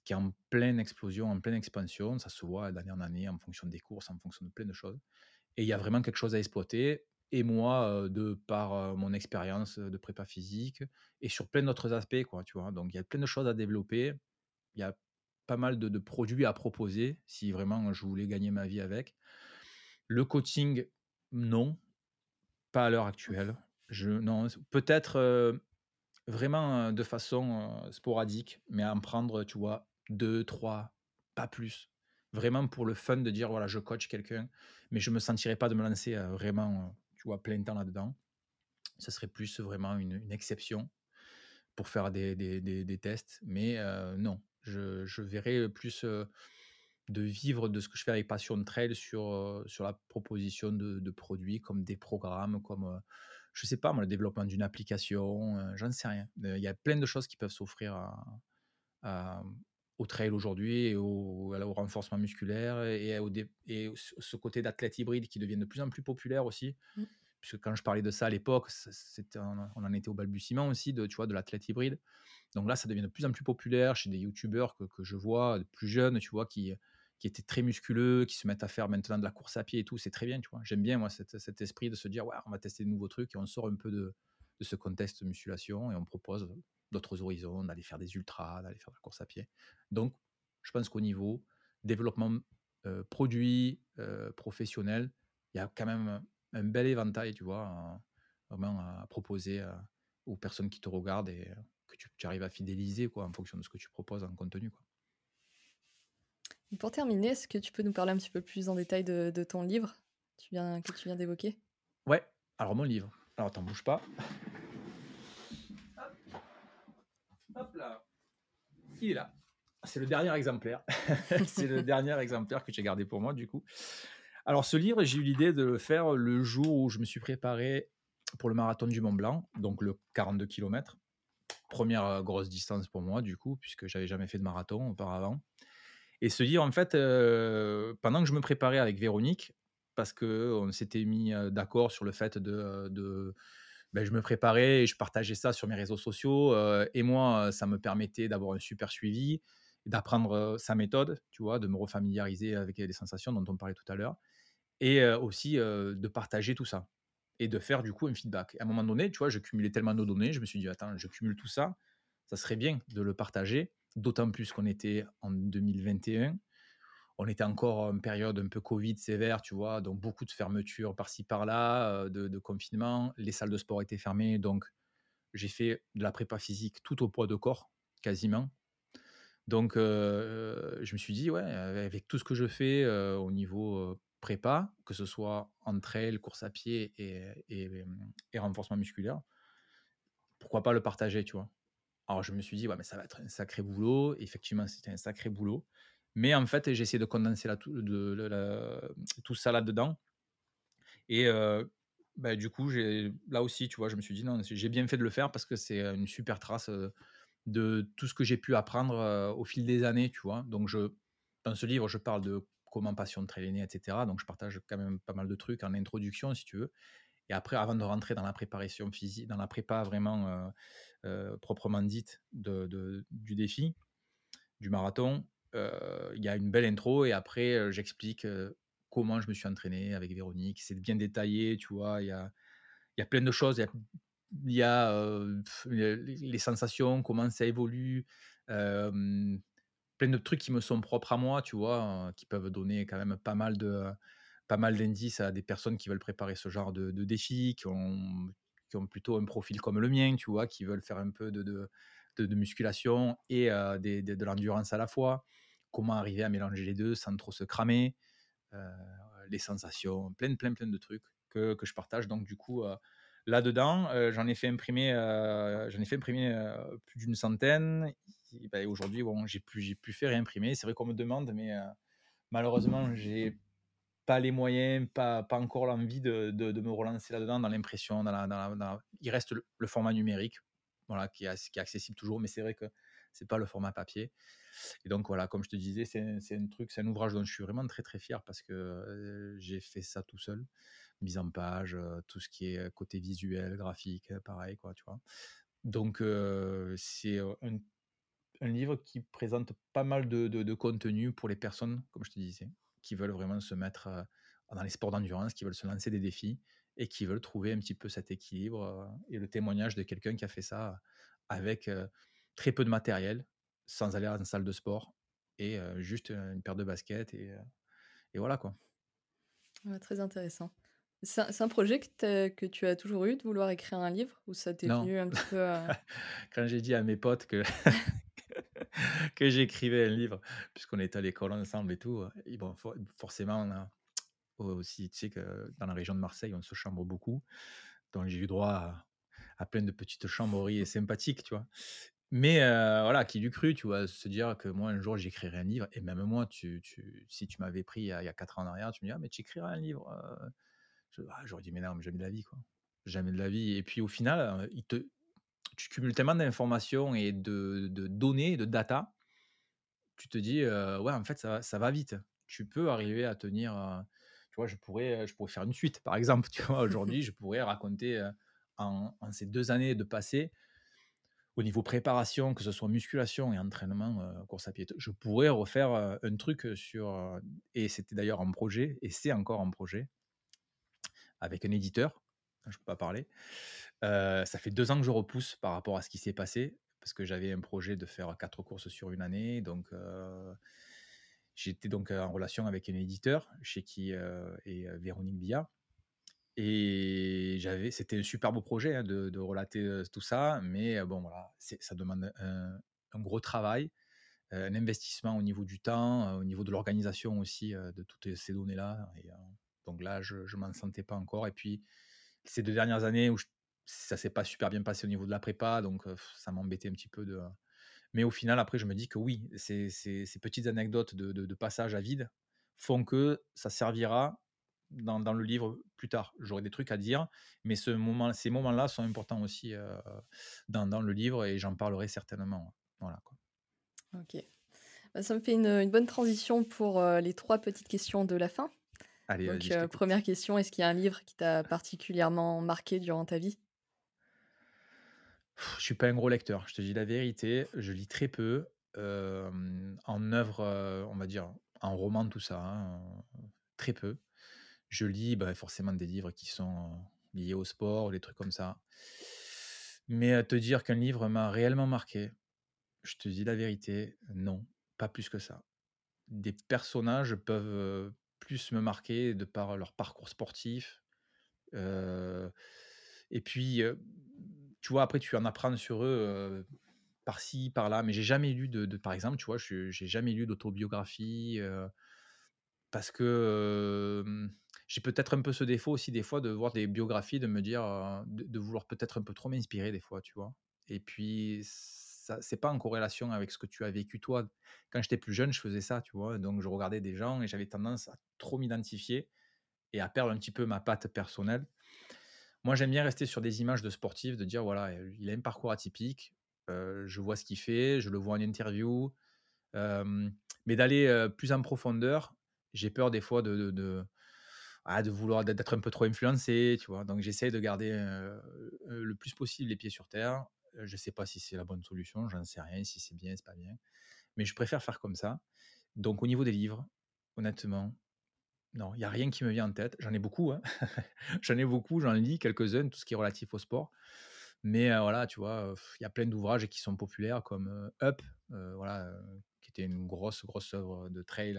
qui est en pleine explosion, en pleine expansion. Ça se voit d'année en année en fonction des courses, en fonction de plein de choses. Et il y a vraiment quelque chose à exploiter et moi de par mon expérience de prépa physique et sur plein d'autres aspects quoi tu vois? Donc il y a plein de choses à développer il y a pas mal de, produits à proposer si vraiment je voulais gagner ma vie avec. Le coaching non pas à l'heure actuelle. Je non peut-être vraiment de façon sporadique mais à en prendre tu vois deux trois pas plus. Vraiment pour le fun de dire voilà je coach quelqu'un mais je me sentirais pas de me lancer vraiment vois, plein temps là-dedans. Ce serait plus vraiment une, exception pour faire des, des, des, tests. Mais non, je, je, verrais plus de vivre de ce que je fais avec Passion Trail sur, sur la proposition de, de, produits comme des programmes, comme, je sais pas, moi, le développement d'une application, j'en sais rien. Il y a plein de choses qui peuvent s'offrir à, au trail aujourd'hui et au, au, renforcement musculaire et, au, et ce côté d'athlète hybride qui devient de plus en plus populaire aussi. Mmh. Puisque quand je parlais de ça à l'époque, on en était au balbutiement aussi de, tu vois, de l'athlète hybride. Donc là, ça devient de plus en plus populaire chez des youtubeurs que, que, je vois, plus jeunes, tu vois, qui, qui étaient très musculeux, qui se mettent à faire maintenant de la course à pied et tout. C'est très bien, tu vois. J'aime bien, moi, cet, cet, esprit de se dire, ouais, on va tester de nouveaux trucs et on sort un peu de, de ce contexte musculation et on propose d'autres horizons, d'aller faire des ultras, d'aller faire de la course à pied. Donc, je pense qu'au niveau développement euh, produit, euh, professionnel, il y a quand même un bel éventail, tu vois, vraiment à proposer aux personnes qui te regardent et, que tu, tu arrives à fidéliser quoi, en fonction de ce que tu proposes en contenu. Quoi. Pour terminer, est-ce que tu peux nous parler un petit peu plus en détail de, de ton livre tu viens, que tu viens d'évoquer? Ouais, alors mon livre. Alors t'en bouge pas. Hop là. Il est là. C'est le dernier exemplaire. (laughs) c'est le dernier exemplaire que j'ai gardé pour moi, du coup. Alors, ce livre, j'ai eu l'idée de le faire le jour où je me suis préparé pour le marathon du Mont Blanc, donc le 42 km. Première euh, grosse distance pour moi, du coup, puisque j'avais jamais fait de marathon auparavant. Et ce livre, en fait, euh, pendant que je me préparais avec Véronique, parce qu'on s'était mis euh, d'accord sur le fait de ben, je me préparais et je partageais ça sur mes réseaux sociaux. et moi, ça me permettait d'avoir un super suivi, d'apprendre sa méthode, tu vois, de me refamiliariser avec les sensations dont on parlait tout à l'heure, et aussi de partager tout ça et de faire du coup un feedback. À un moment donné, tu vois, je cumulais tellement de données, je me suis dit, attends, je cumule tout ça, ça serait bien de le partager, d'autant plus qu'on était en 2021 on était encore en période un peu Covid sévère, tu vois, donc beaucoup de fermetures par-ci par-là, de, confinement. Les salles de sport étaient fermées, donc j'ai fait de la prépa physique tout au poids de corps, quasiment. Donc je me suis dit, ouais, avec tout ce que je fais au niveau prépa, que ce soit en trail, course à pied et, et, renforcement musculaire, pourquoi pas le partager, tu vois. Alors je me suis dit, ouais, mais ça va être un sacré boulot. Effectivement, c'était un sacré boulot. Mais en fait, j'ai essayé de condenser tout ça là-dedans. Et bah, du coup, là aussi, tu vois, je me suis dit, non, j'ai bien fait de le faire parce que c'est une super trace de tout ce que j'ai pu apprendre au fil des années, tu vois. Donc, je, dans ce livre, je parle de comment passion de etc. Donc, je partage quand même pas mal de trucs en introduction, si tu veux. Et après, avant de rentrer dans la préparation physique, dans la prépa vraiment proprement dite de, du défi, du marathon, il y a une belle intro et après, j'explique comment je me suis entraîné avec Véronique. C'est bien détaillé, tu vois. Il y a, y a plein de choses. Il y a, les, sensations, comment ça évolue. plein de trucs qui me sont propres à moi, tu vois, qui peuvent donner quand même pas mal de pas mal d'indices à des personnes qui veulent préparer ce genre de, de défis, qui ont, qui ont plutôt un profil comme le mien, tu vois, qui veulent faire un peu de, de musculation et de l'endurance à la fois comment arriver à mélanger les deux sans trop se cramer, euh, les sensations, plein, plein, plein de trucs que, que je partage. Donc, du coup, euh, là-dedans, euh, j'en ai fait imprimer, j'en ai fait imprimer plus d'une centaine. Ben, aujourd'hui, bon, j'ai j'ai plus fait réimprimer. C'est vrai qu'on me demande, mais malheureusement, j'ai pas les moyens, pas, pas encore l'envie de, de, me relancer là-dedans dans l'impression. Dans dans Il reste le, format numérique, voilà, qui est, qui est accessible toujours, mais c'est vrai que c'est pas le format papier. Et donc voilà, comme je te disais, c'est un truc, c'est un ouvrage dont je suis vraiment très très fier parce que j'ai fait ça tout seul, mise en page, tout ce qui est côté visuel, graphique, pareil quoi, tu vois. Donc c'est un, livre qui présente pas mal de, de, contenu pour les personnes, comme je te disais, qui veulent vraiment se mettre dans les sports d'endurance, qui veulent se lancer des défis et qui veulent trouver un petit peu cet équilibre et le témoignage de quelqu'un qui a fait ça avec très peu de matériel, sans aller à une salle de sport et juste une paire de baskets et, et voilà quoi. très intéressant. C'est un projet que, que, tu as toujours eu de vouloir écrire un livre ou ça t'est venu un petit peu (laughs) Quand j'ai dit à mes potes que, (laughs) que j'écrivais un livre, puisqu'on était à l'école ensemble et tout, et bon, forcément, on a aussi, tu sais que dans la région de Marseille, on se chambre beaucoup. Donc j'ai eu droit à, à plein de petites chambreries sympathiques, tu vois. Mais voilà, qui lui cru, tu vois, se dire que moi, un jour, j'écrirai un livre. Et même moi, tu, tu, si tu m'avais pris il y, a, 4 ans en arrière, tu me dis, ah, mais tu écriras un livre. Ah, j'aurais dit, mais non, mais jamais de la vie, quoi. Jamais de la vie. Et puis au final, tu cumules tellement d'informations et de, données, de data, tu te dis, ouais, en fait, ça, va vite. Tu peux arriver à tenir. tu vois, je pourrais, je pourrais faire une suite, par exemple. (laughs) Tu vois, aujourd'hui, je pourrais raconter en, ces deux années de passé au niveau préparation, que ce soit musculation et entraînement, euh, course à pied, je pourrais refaire euh, un truc sur, euh, et c'était d'ailleurs en projet, et c'est encore en projet, avec un éditeur, je ne peux pas parler. ça fait deux ans que je repousse par rapport à ce qui s'est passé, parce que j'avais un projet de faire quatre courses sur une année, donc j'étais donc en relation avec un éditeur, chez qui est Véronique Bia, Et j'avais c'était un super beau projet, hein, de relater, tout ça, mais bon, voilà, ça demande un gros travail, un investissement au niveau du temps, au niveau de l'organisation aussi, de toutes ces données-là et donc là, je ne m'en sentais pas encore et puis ces deux dernières années où ça ça s'est pas super bien passé au niveau de la prépa, donc ça m'embêtait un petit peu de mais au final, après, je me dis que oui, ces ces petites anecdotes de passage à vide font que ça servira dans, dans, le livre plus tard. J'aurai des trucs à dire, mais ce moment, ces moments-là sont importants aussi euh, dans, dans, le livre et j'en parlerai certainement. Voilà. Quoi. Ok. Bah, ça me fait une, une bonne transition pour euh, les trois petites questions de la fin. Allez, Donc, euh, première question, est-ce qu'il y a un livre qui t'a particulièrement marqué durant ta vie? Je suis pas un gros lecteur, je te dis la vérité. Je lis très peu. en œuvre, on va dire, en roman, tout ça, hein, très peu. Je lis bah, forcément des livres qui sont liés au sport, des trucs comme ça. Mais à te dire qu'un livre m'a réellement marqué, je te dis la vérité, non, pas plus que ça. Des personnages peuvent plus me marquer de par leur parcours sportif. et puis, tu vois, après, tu en apprends sur eux par-ci, par-là. Mais j'ai jamais lu de, par exemple, tu vois, j'ai jamais lu d'autobiographie parce que j'ai peut-être un peu ce défaut aussi des fois de voir des biographies, de me dire, de, vouloir peut-être un peu trop m'inspirer des fois, tu vois? Et puis, ça, c'est pas en corrélation avec ce que tu as vécu toi. Quand j'étais plus jeune, je faisais ça, tu vois? Donc, je regardais des gens et j'avais tendance à trop m'identifier et à perdre un petit peu ma patte personnelle. Moi, j'aime bien rester sur des images de sportifs, de dire, voilà, il a un parcours atypique, je vois ce qu'il fait, je le vois en interview. mais d'aller plus en profondeur, j'ai peur des fois de, de ah, de vouloir d'être un peu trop influencé, tu vois? Donc j'essaie de garder le plus possible les pieds sur terre. Je ne sais pas si c'est la bonne solution, j'en sais rien, si c'est bien, c'est pas bien. Mais je préfère faire comme ça. Donc au niveau des livres, honnêtement, non, il n'y a rien qui me vient en tête. J'en ai beaucoup, hein. (laughs) j'en ai beaucoup, j'en lis quelques-uns, tout ce qui est relatif au sport. Mais voilà, tu vois, il y a plein d'ouvrages qui sont populaires comme Up, voilà, qui était une grosse, grosse œuvre de trail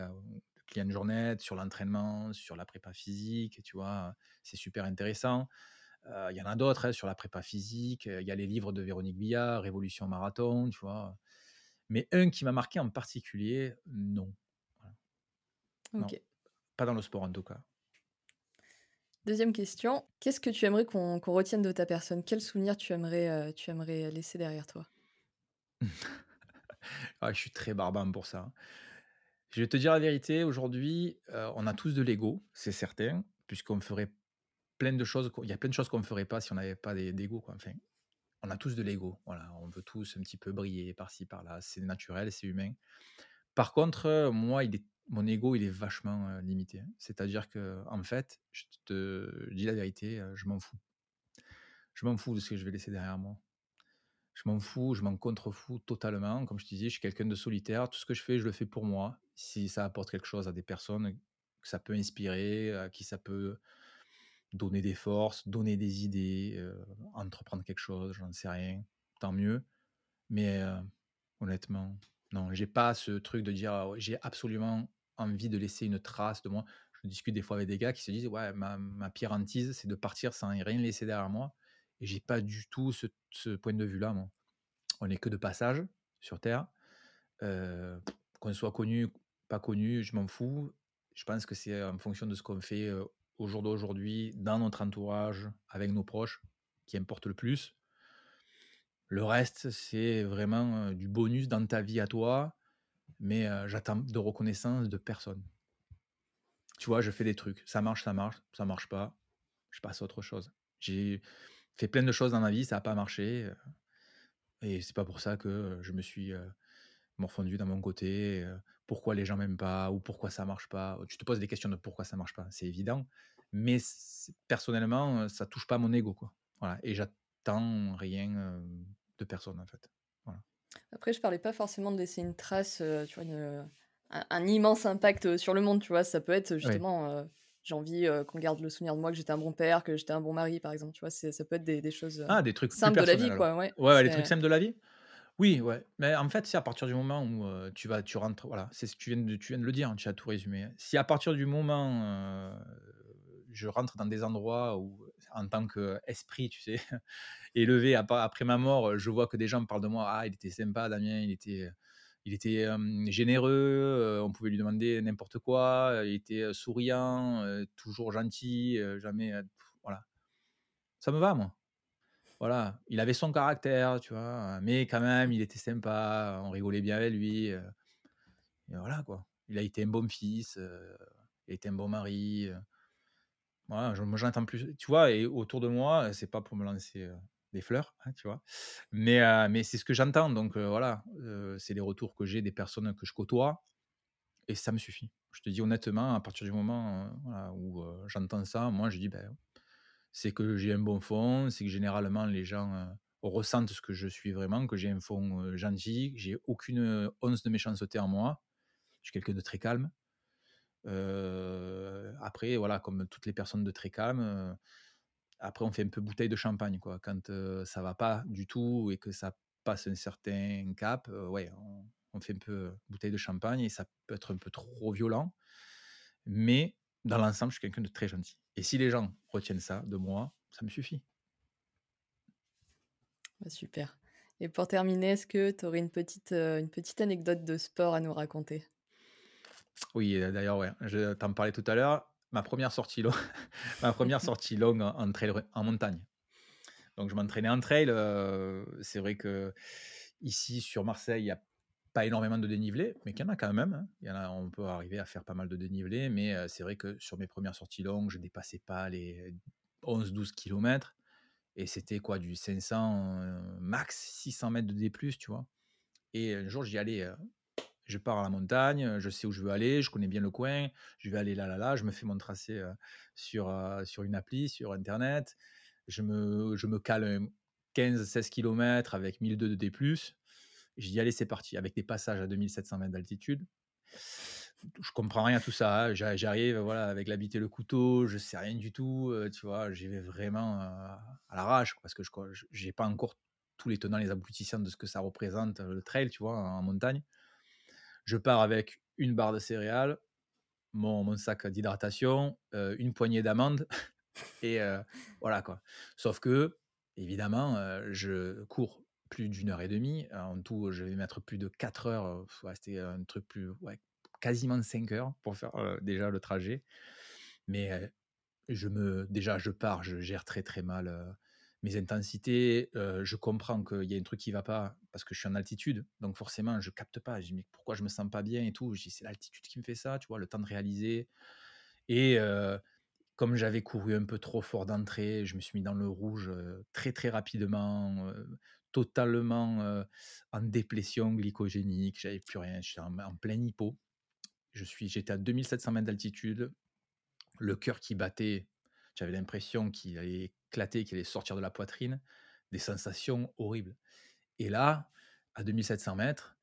Client Journée, sur l'entraînement, sur la prépa physique, tu vois, c'est super intéressant. Il y en a d'autres hein, sur la prépa physique. Il y a les livres de Véronique Billard, Révolution Marathon, tu vois. Mais un qui m'a marqué en particulier, non. Pas dans le sport en tout cas. Deuxième question, qu'est-ce que tu aimerais qu'on retienne de ta personne? Quel souvenir tu aimerais, tu aimerais laisser derrière toi? (laughs) Ah, Je suis très barbant pour ça. Je vais te dire la vérité, aujourd'hui, on a tous de l'ego, c'est certain, puisqu'on ferait plein de choses. Il y a plein de choses qu'on ne ferait pas si on n'avait pas d'ego. Enfin, on a tous de l'ego. Voilà, on veut tous un petit peu briller par-ci, par-là. C'est naturel, c'est humain. Par contre, moi, il est, mon ego, il est vachement limité. C'est-à-dire que, en fait, je te dis la vérité, je m'en fous. Je m'en fous de ce que je vais laisser derrière moi je m'en fous, je m'en contrefous totalement. Comme je te disais, je suis quelqu'un de solitaire. Tout ce que je fais, je le fais pour moi. Si ça apporte quelque chose à des personnes que ça peut inspirer, à qui ça peut donner des forces, donner des idées, euh, entreprendre quelque chose, j'en sais rien, tant mieux. Mais euh, honnêtement, non, j'ai pas ce truc de dire «Ah j'ai absolument envie de laisser une trace de moi. Je discute des fois avec des gars qui se disent ouais, ma, ma pire hantise, c'est de partir sans rien laisser derrière moi. Et j'ai pas du tout ce, point de vue-là, moi. On n'est que de passage sur Terre. Euh, qu'on soit connu, pas connu, je m'en fous. Je pense que c'est en fonction de ce qu'on fait au jour d'aujourd'hui, dans notre entourage, avec nos proches, qui importe le plus. Le reste, c'est vraiment du bonus dans ta vie à toi, mais j'attends de reconnaissance de personne. Tu vois, je fais des trucs, ça marche, ça marche, ça marche pas, je passe à autre chose. J'ai fait plein de choses dans ma vie, ça n'a pas marché. Et c'est pas pour ça que je me suis morfondu dans mon côté. pourquoi les gens m'aiment pas ou pourquoi ça marche pas. Tu te poses des questions de pourquoi ça marche pas, c'est évident. Mais personnellement, ça touche pas mon ego, quoi. Voilà. Et j'attends rien de personne, en fait. Après, je parlais pas forcément de laisser une trace, tu vois, un, immense impact sur le monde, tu vois. Ça peut être justement j'ai envie qu'on garde le souvenir de moi que j'étais un bon père, que j'étais un bon mari, par exemple. Tu vois, ça peut être des, choses ah, des trucs simples de la vie, quoi. Ouais, ouais, les trucs simples de la vie? Oui, ouais. Mais en fait, c'est à partir du moment où tu vas, tu rentres, voilà, c'est ce que tu viens de, tu viens de le dire, hein, tu as tout résumé. Si à partir du moment, je rentre dans des endroits où, en tant qu'esprit, tu sais, (laughs) élevé après ma mort, je vois que des gens me parlent de moi. Ah, il était sympa, Damien, il était, il était généreux, on pouvait lui demander n'importe quoi, il était souriant, toujours gentil, jamais. voilà. Ça me va, moi. Voilà, il avait son caractère, tu vois, mais quand même, il était sympa, on rigolait bien avec lui. et voilà, quoi. Il a été un bon fils, il a été un bon mari. voilà, je j'entends plus, tu vois, et autour de moi, c'est pas pour me lancer des fleurs, hein, tu vois, mais, mais c'est ce que j'entends, donc voilà, c'est les retours que j'ai des personnes que je côtoie, et ça me suffit. Je te dis honnêtement, à partir du moment où j'entends ça, moi je dis, ben, c'est que j'ai un bon fond, c'est que généralement les gens ressentent ce que je suis vraiment, que j'ai un fond gentil, que j'ai aucune once de méchanceté en moi. Je suis quelqu'un de très calme. après, voilà, comme toutes les personnes de très calme, après on fait un peu bouteille de champagne, quoi. Quand ça va pas du tout et que ça passe un certain cap, ouais, on, on, fait un peu bouteille de champagne et ça peut être un peu trop violent. Mais dans l'ensemble, je suis quelqu'un de très gentil. Et si les gens retiennent ça de moi, ça me suffit. Bah, super. Et pour terminer, est-ce que tu aurais une petite, une petite anecdote de sport à nous raconter? Oui, d'ailleurs, ouais, je t'en parlais tout à l'heure. Ma première sortie, longue, (laughs) ma première (laughs) sortie longue en, trail, en montagne. Donc, je m'entraînais en trail. c'est vrai que ici, sur Marseille, il n'y a pas énormément de dénivelé, mais qu'il y en a quand même. Hein. Il y en a, on peut arriver à faire pas mal de dénivelé, mais c'est vrai que sur mes premières sorties longues, je dépassais pas les 11-12 km. Et c'était quoi, du 500, max 600 mètres de D, tu vois. Et un jour, j'y allais, je pars à la montagne, je sais où je veux aller, je connais bien le coin, je vais aller là, là, là, je me fais mon tracé sur, sur une appli, sur Internet. Je me, je me cale 15-16 km avec 1002 de D. J'ai dit, allez, c'est parti, avec des passages à 2700 mètres d'altitude. Je comprends rien à tout ça. Hein. J'arrive voilà, avec l'habit et le couteau, je sais rien du tout. tu vois, j'y vais vraiment à l'arrache parce que je n'ai pas encore tous les tenants, les aboutissants de ce que ça représente le trail, tu vois, en montagne. Je pars avec une barre de céréales, mon, sac d'hydratation, une poignée d'amandes (laughs) et voilà quoi. Sauf que, évidemment, je cours plus d'une heure et demie. En tout, je vais mettre plus de quatre heures. C'était un truc plus, ouais, quasiment cinq heures pour faire déjà le trajet. Mais je me, déjà, je pars, je gère très très mal mes intensités. je comprends qu'il y a un truc qui va pas parce que je suis en altitude. Donc forcément, je capte pas. Je dis, mais pourquoi je me sens pas bien et tout? Je dis, c'est l'altitude qui me fait ça, tu vois, le temps de réaliser. Et comme j'avais couru un peu trop fort d'entrée, je me suis mis dans le rouge très très rapidement totalement en déplétion glycogénique, j'avais plus rien, je suis en, plein hypo. J'étais à 2700 mètres d'altitude, le cœur qui battait, j'avais l'impression qu'il allait éclater, qu'il allait sortir de la poitrine, des sensations horribles. Et là, à 2700 mètres,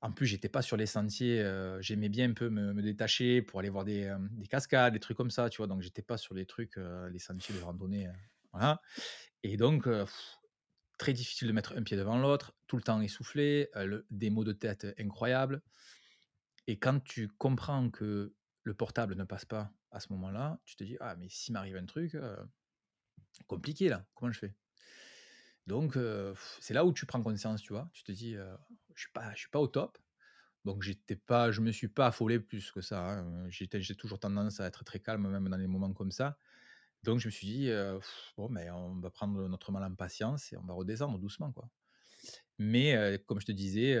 en plus, j'étais pas sur les sentiers. J'aimais bien un peu me, détacher pour aller voir des, des, cascades, des trucs comme ça, tu vois. Donc, j'étais pas sur les trucs, les sentiers de randonnée. voilà. Et donc, très difficile de mettre un pied devant l'autre, tout le temps essoufflé, des maux de tête incroyables. Et quand tu comprends que le portable ne passe pas à ce moment-là, tu te dis ah mais s'il m'arrive un truc compliqué là, comment je fais? Donc c'est là où tu prends conscience, tu vois. Tu te dis je suis pas je suis pas au top. Donc j'étais pas je me suis pas affolé plus que ça. Hein. J'ai toujours tendance à être très calme même dans les moments comme ça. Donc je me suis dit, bon, mais ben, on va prendre notre mal en patience et on va redescendre doucement. quoi. Mais comme je te disais,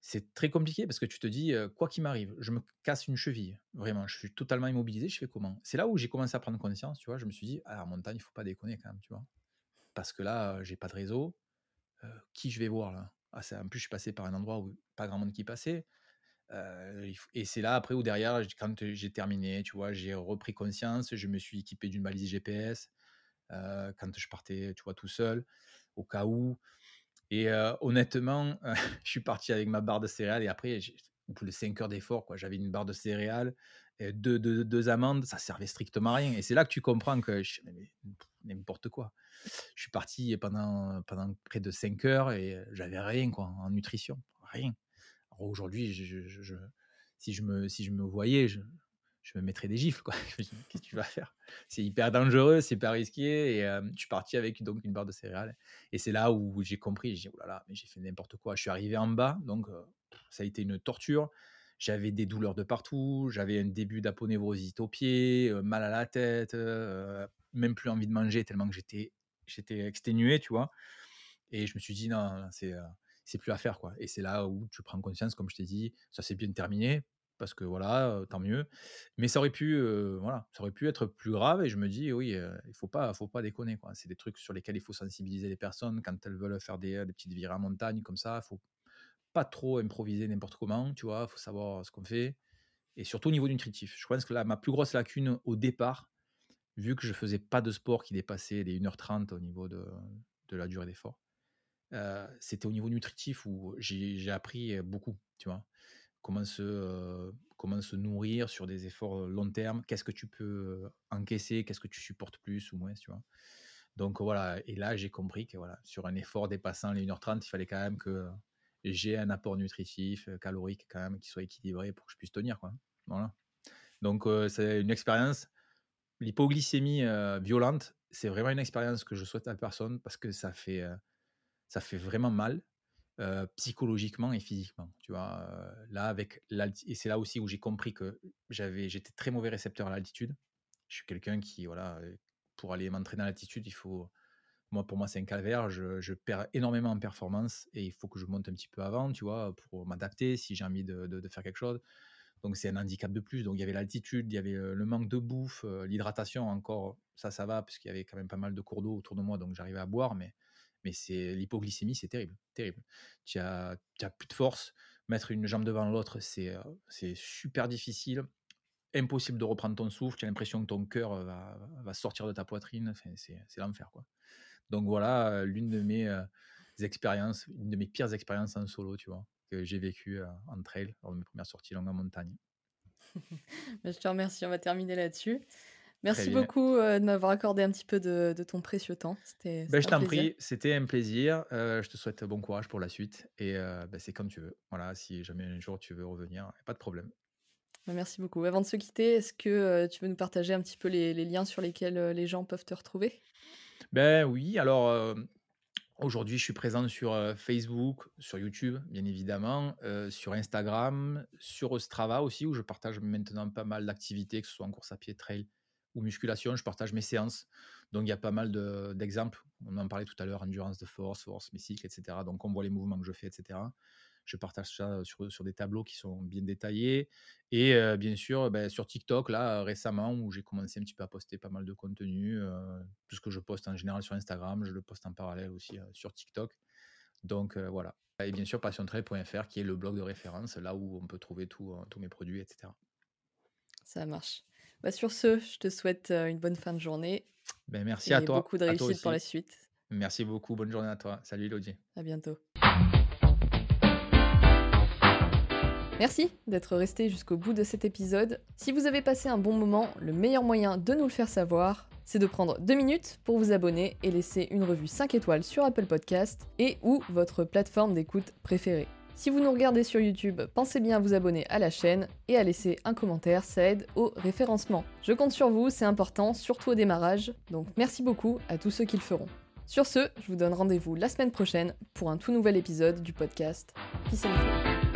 c'est très compliqué parce que tu te dis, quoi qu'il m'arrive, je me casse une cheville, vraiment, je suis totalement immobilisé, je fais comment? C'est là où j'ai commencé à prendre conscience, tu vois, je me suis dit, ah, en montagne, il faut pas déconner quand même, tu vois? Parce que là, j'ai pas de réseau, qui je vais voir là? Ah, En plus, je suis passé par un endroit où pas grand monde qui passait et c'est là après où derrière, quand j'ai terminé, tu vois, j'ai repris conscience, je me suis équipé d'une balise GPS quand je partais, tu vois, tout seul, au cas où. Et honnêtement, (laughs) je suis parti avec ma barre de céréales et après, au bout de 5 heures d'effort, j'avais une barre de céréales, et deux, deux, amandes, ça servait strictement à rien. Et c'est là que tu comprends que n'importe quoi. Je suis parti pendant, pendant près de 5 heures et j'avais rien quoi, en nutrition, rien aujourd'hui, si, je me, si je me voyais, me mettrais des gifles. quoi. (laughs) Qu'est-ce que tu vas faire? C'est hyper dangereux, c'est hyper risqué. Et je suis parti avec donc une barre de céréales. Et c'est là où j'ai compris. J'ai dit, oh là là, mais j'ai fait n'importe quoi. Je suis arrivé en bas, donc ça a été une torture. J'avais des douleurs de partout, j'avais un début d'aponevrosite au pied, mal à la tête, même plus envie de manger tellement que j'étais j'étais exténué, tu vois. Et je me suis dit, non, c'est c'est plus à faire quoi. Et c'est là où tu prends conscience, comme je t'ai dit, ça s'est bien terminé parce que voilà, tant mieux. Mais ça aurait pu, voilà, ça aurait pu être plus grave. Et je me dis, oui, il faut pas, faut pas déconner. C'est des trucs sur lesquels il faut sensibiliser les personnes quand elles veulent faire des, petites virées en montagne comme ça. Il faut pas trop improviser n'importe comment, tu vois. Il faut savoir ce qu'on fait. Et surtout au niveau nutritif. Je pense que là, ma plus grosse lacune au départ, vu que je faisais pas de sport qui dépassait les 1h30 au niveau de la durée d'effort, c'était au niveau nutritif où j'ai appris beaucoup, tu vois. Comment se, comment se nourrir sur des efforts long terme, qu'est-ce que tu peux encaisser, qu'est-ce que tu supportes plus ou moins, tu vois? Donc voilà, et là j'ai compris que voilà, sur un effort dépassant les 1h30, il fallait quand même que j'ai un apport nutritif, calorique quand même, qui soit équilibré pour que je puisse tenir. Quoi. Voilà. Donc c'est une expérience. L'hypoglycémie violente, c'est vraiment une expérience que je souhaite à personne parce que ça fait ça fait vraiment mal psychologiquement et physiquement. Tu vois, là avec et c'est là aussi où j'ai compris que j'avais, j'étais très mauvais récepteur à l'altitude. Je suis quelqu'un qui, voilà, pour aller m'entraîner à l'altitude, il faut, moi pour moi c'est un calvaire. Je, perds énormément en performance et il faut que je monte un petit peu avant, tu vois, pour m'adapter si j'ai envie de, de, faire quelque chose. Donc c'est un handicap de plus. Donc il y avait l'altitude, il y avait le manque de bouffe, l'hydratation encore, ça ça va parce qu'il y avait quand même pas mal de cours d'eau autour de moi, donc j'arrivais à boire, mais mais c'est l'hypoglycémie, c'est terrible, terrible. Tu as, plus de force, mettre une jambe devant l'autre, c'est c'est super difficile, impossible de reprendre ton souffle, tu as l'impression que ton cœur va, va, sortir de ta poitrine, c'est l'enfer quoi. Donc voilà, l'une de mes expériences, une de mes pires expériences en solo, tu vois, que j'ai vécu en trail lors de mes premières sorties longues en montagne. (laughs) je te remercie, on va terminer là-dessus. Merci beaucoup euh, de m'avoir accordé un petit peu de, ton précieux temps. C'était, ben, je t'en prie, c'était un plaisir. Euh, je te souhaite bon courage pour la suite et euh, ben, c'est comme tu veux. Voilà, si jamais un jour tu veux revenir, pas de problème. Ben, merci beaucoup. Avant de se quitter, est-ce que tu veux nous partager un petit peu les, liens sur lesquels les gens peuvent te retrouver? Ben oui, alors aujourd'hui je suis présent sur Facebook, sur YouTube bien évidemment, sur Instagram, sur Strava aussi où je partage maintenant pas mal d'activités, que ce soit en course à pied, trail ou musculation, je partage mes séances. Donc il y a pas mal d'exemples. on en parlait tout à l'heure, endurance de force, force, mes cycles, etc. Donc on voit les mouvements que je fais, etc. Je partage ça sur, sur des tableaux qui sont bien détaillés. Et bien sûr, ben, sur TikTok, là, récemment, où j'ai commencé un petit peu à poster pas mal de contenu. tout ce que je poste en général sur Instagram, je le poste en parallèle aussi sur TikTok. Donc voilà. Et bien sûr, passiontrail.fr, qui est le blog de référence, là où on peut trouver tous mes produits, etc. Ça marche. Bah, sur ce, je te souhaite une bonne fin de journée. Ben, merci à toi. Beaucoup de réussite pour la suite. Merci beaucoup. Bonne journée à toi. Salut Elodie. À bientôt. Merci d'être resté jusqu'au bout de cet épisode. Si vous avez passé un bon moment, le meilleur moyen de nous le faire savoir, c'est de prendre deux minutes pour vous abonner et laisser une revue 5 étoiles sur Apple Podcast et ou votre plateforme d'écoute préférée. Si vous nous regardez sur YouTube, pensez bien à vous abonner à la chaîne et à laisser un commentaire, ça aide au référencement. Je compte sur vous, c'est important, surtout au démarrage, donc merci beaucoup à tous ceux qui le feront. Sur ce, je vous donne rendez-vous la semaine prochaine pour un tout nouvel épisode du podcast Peace and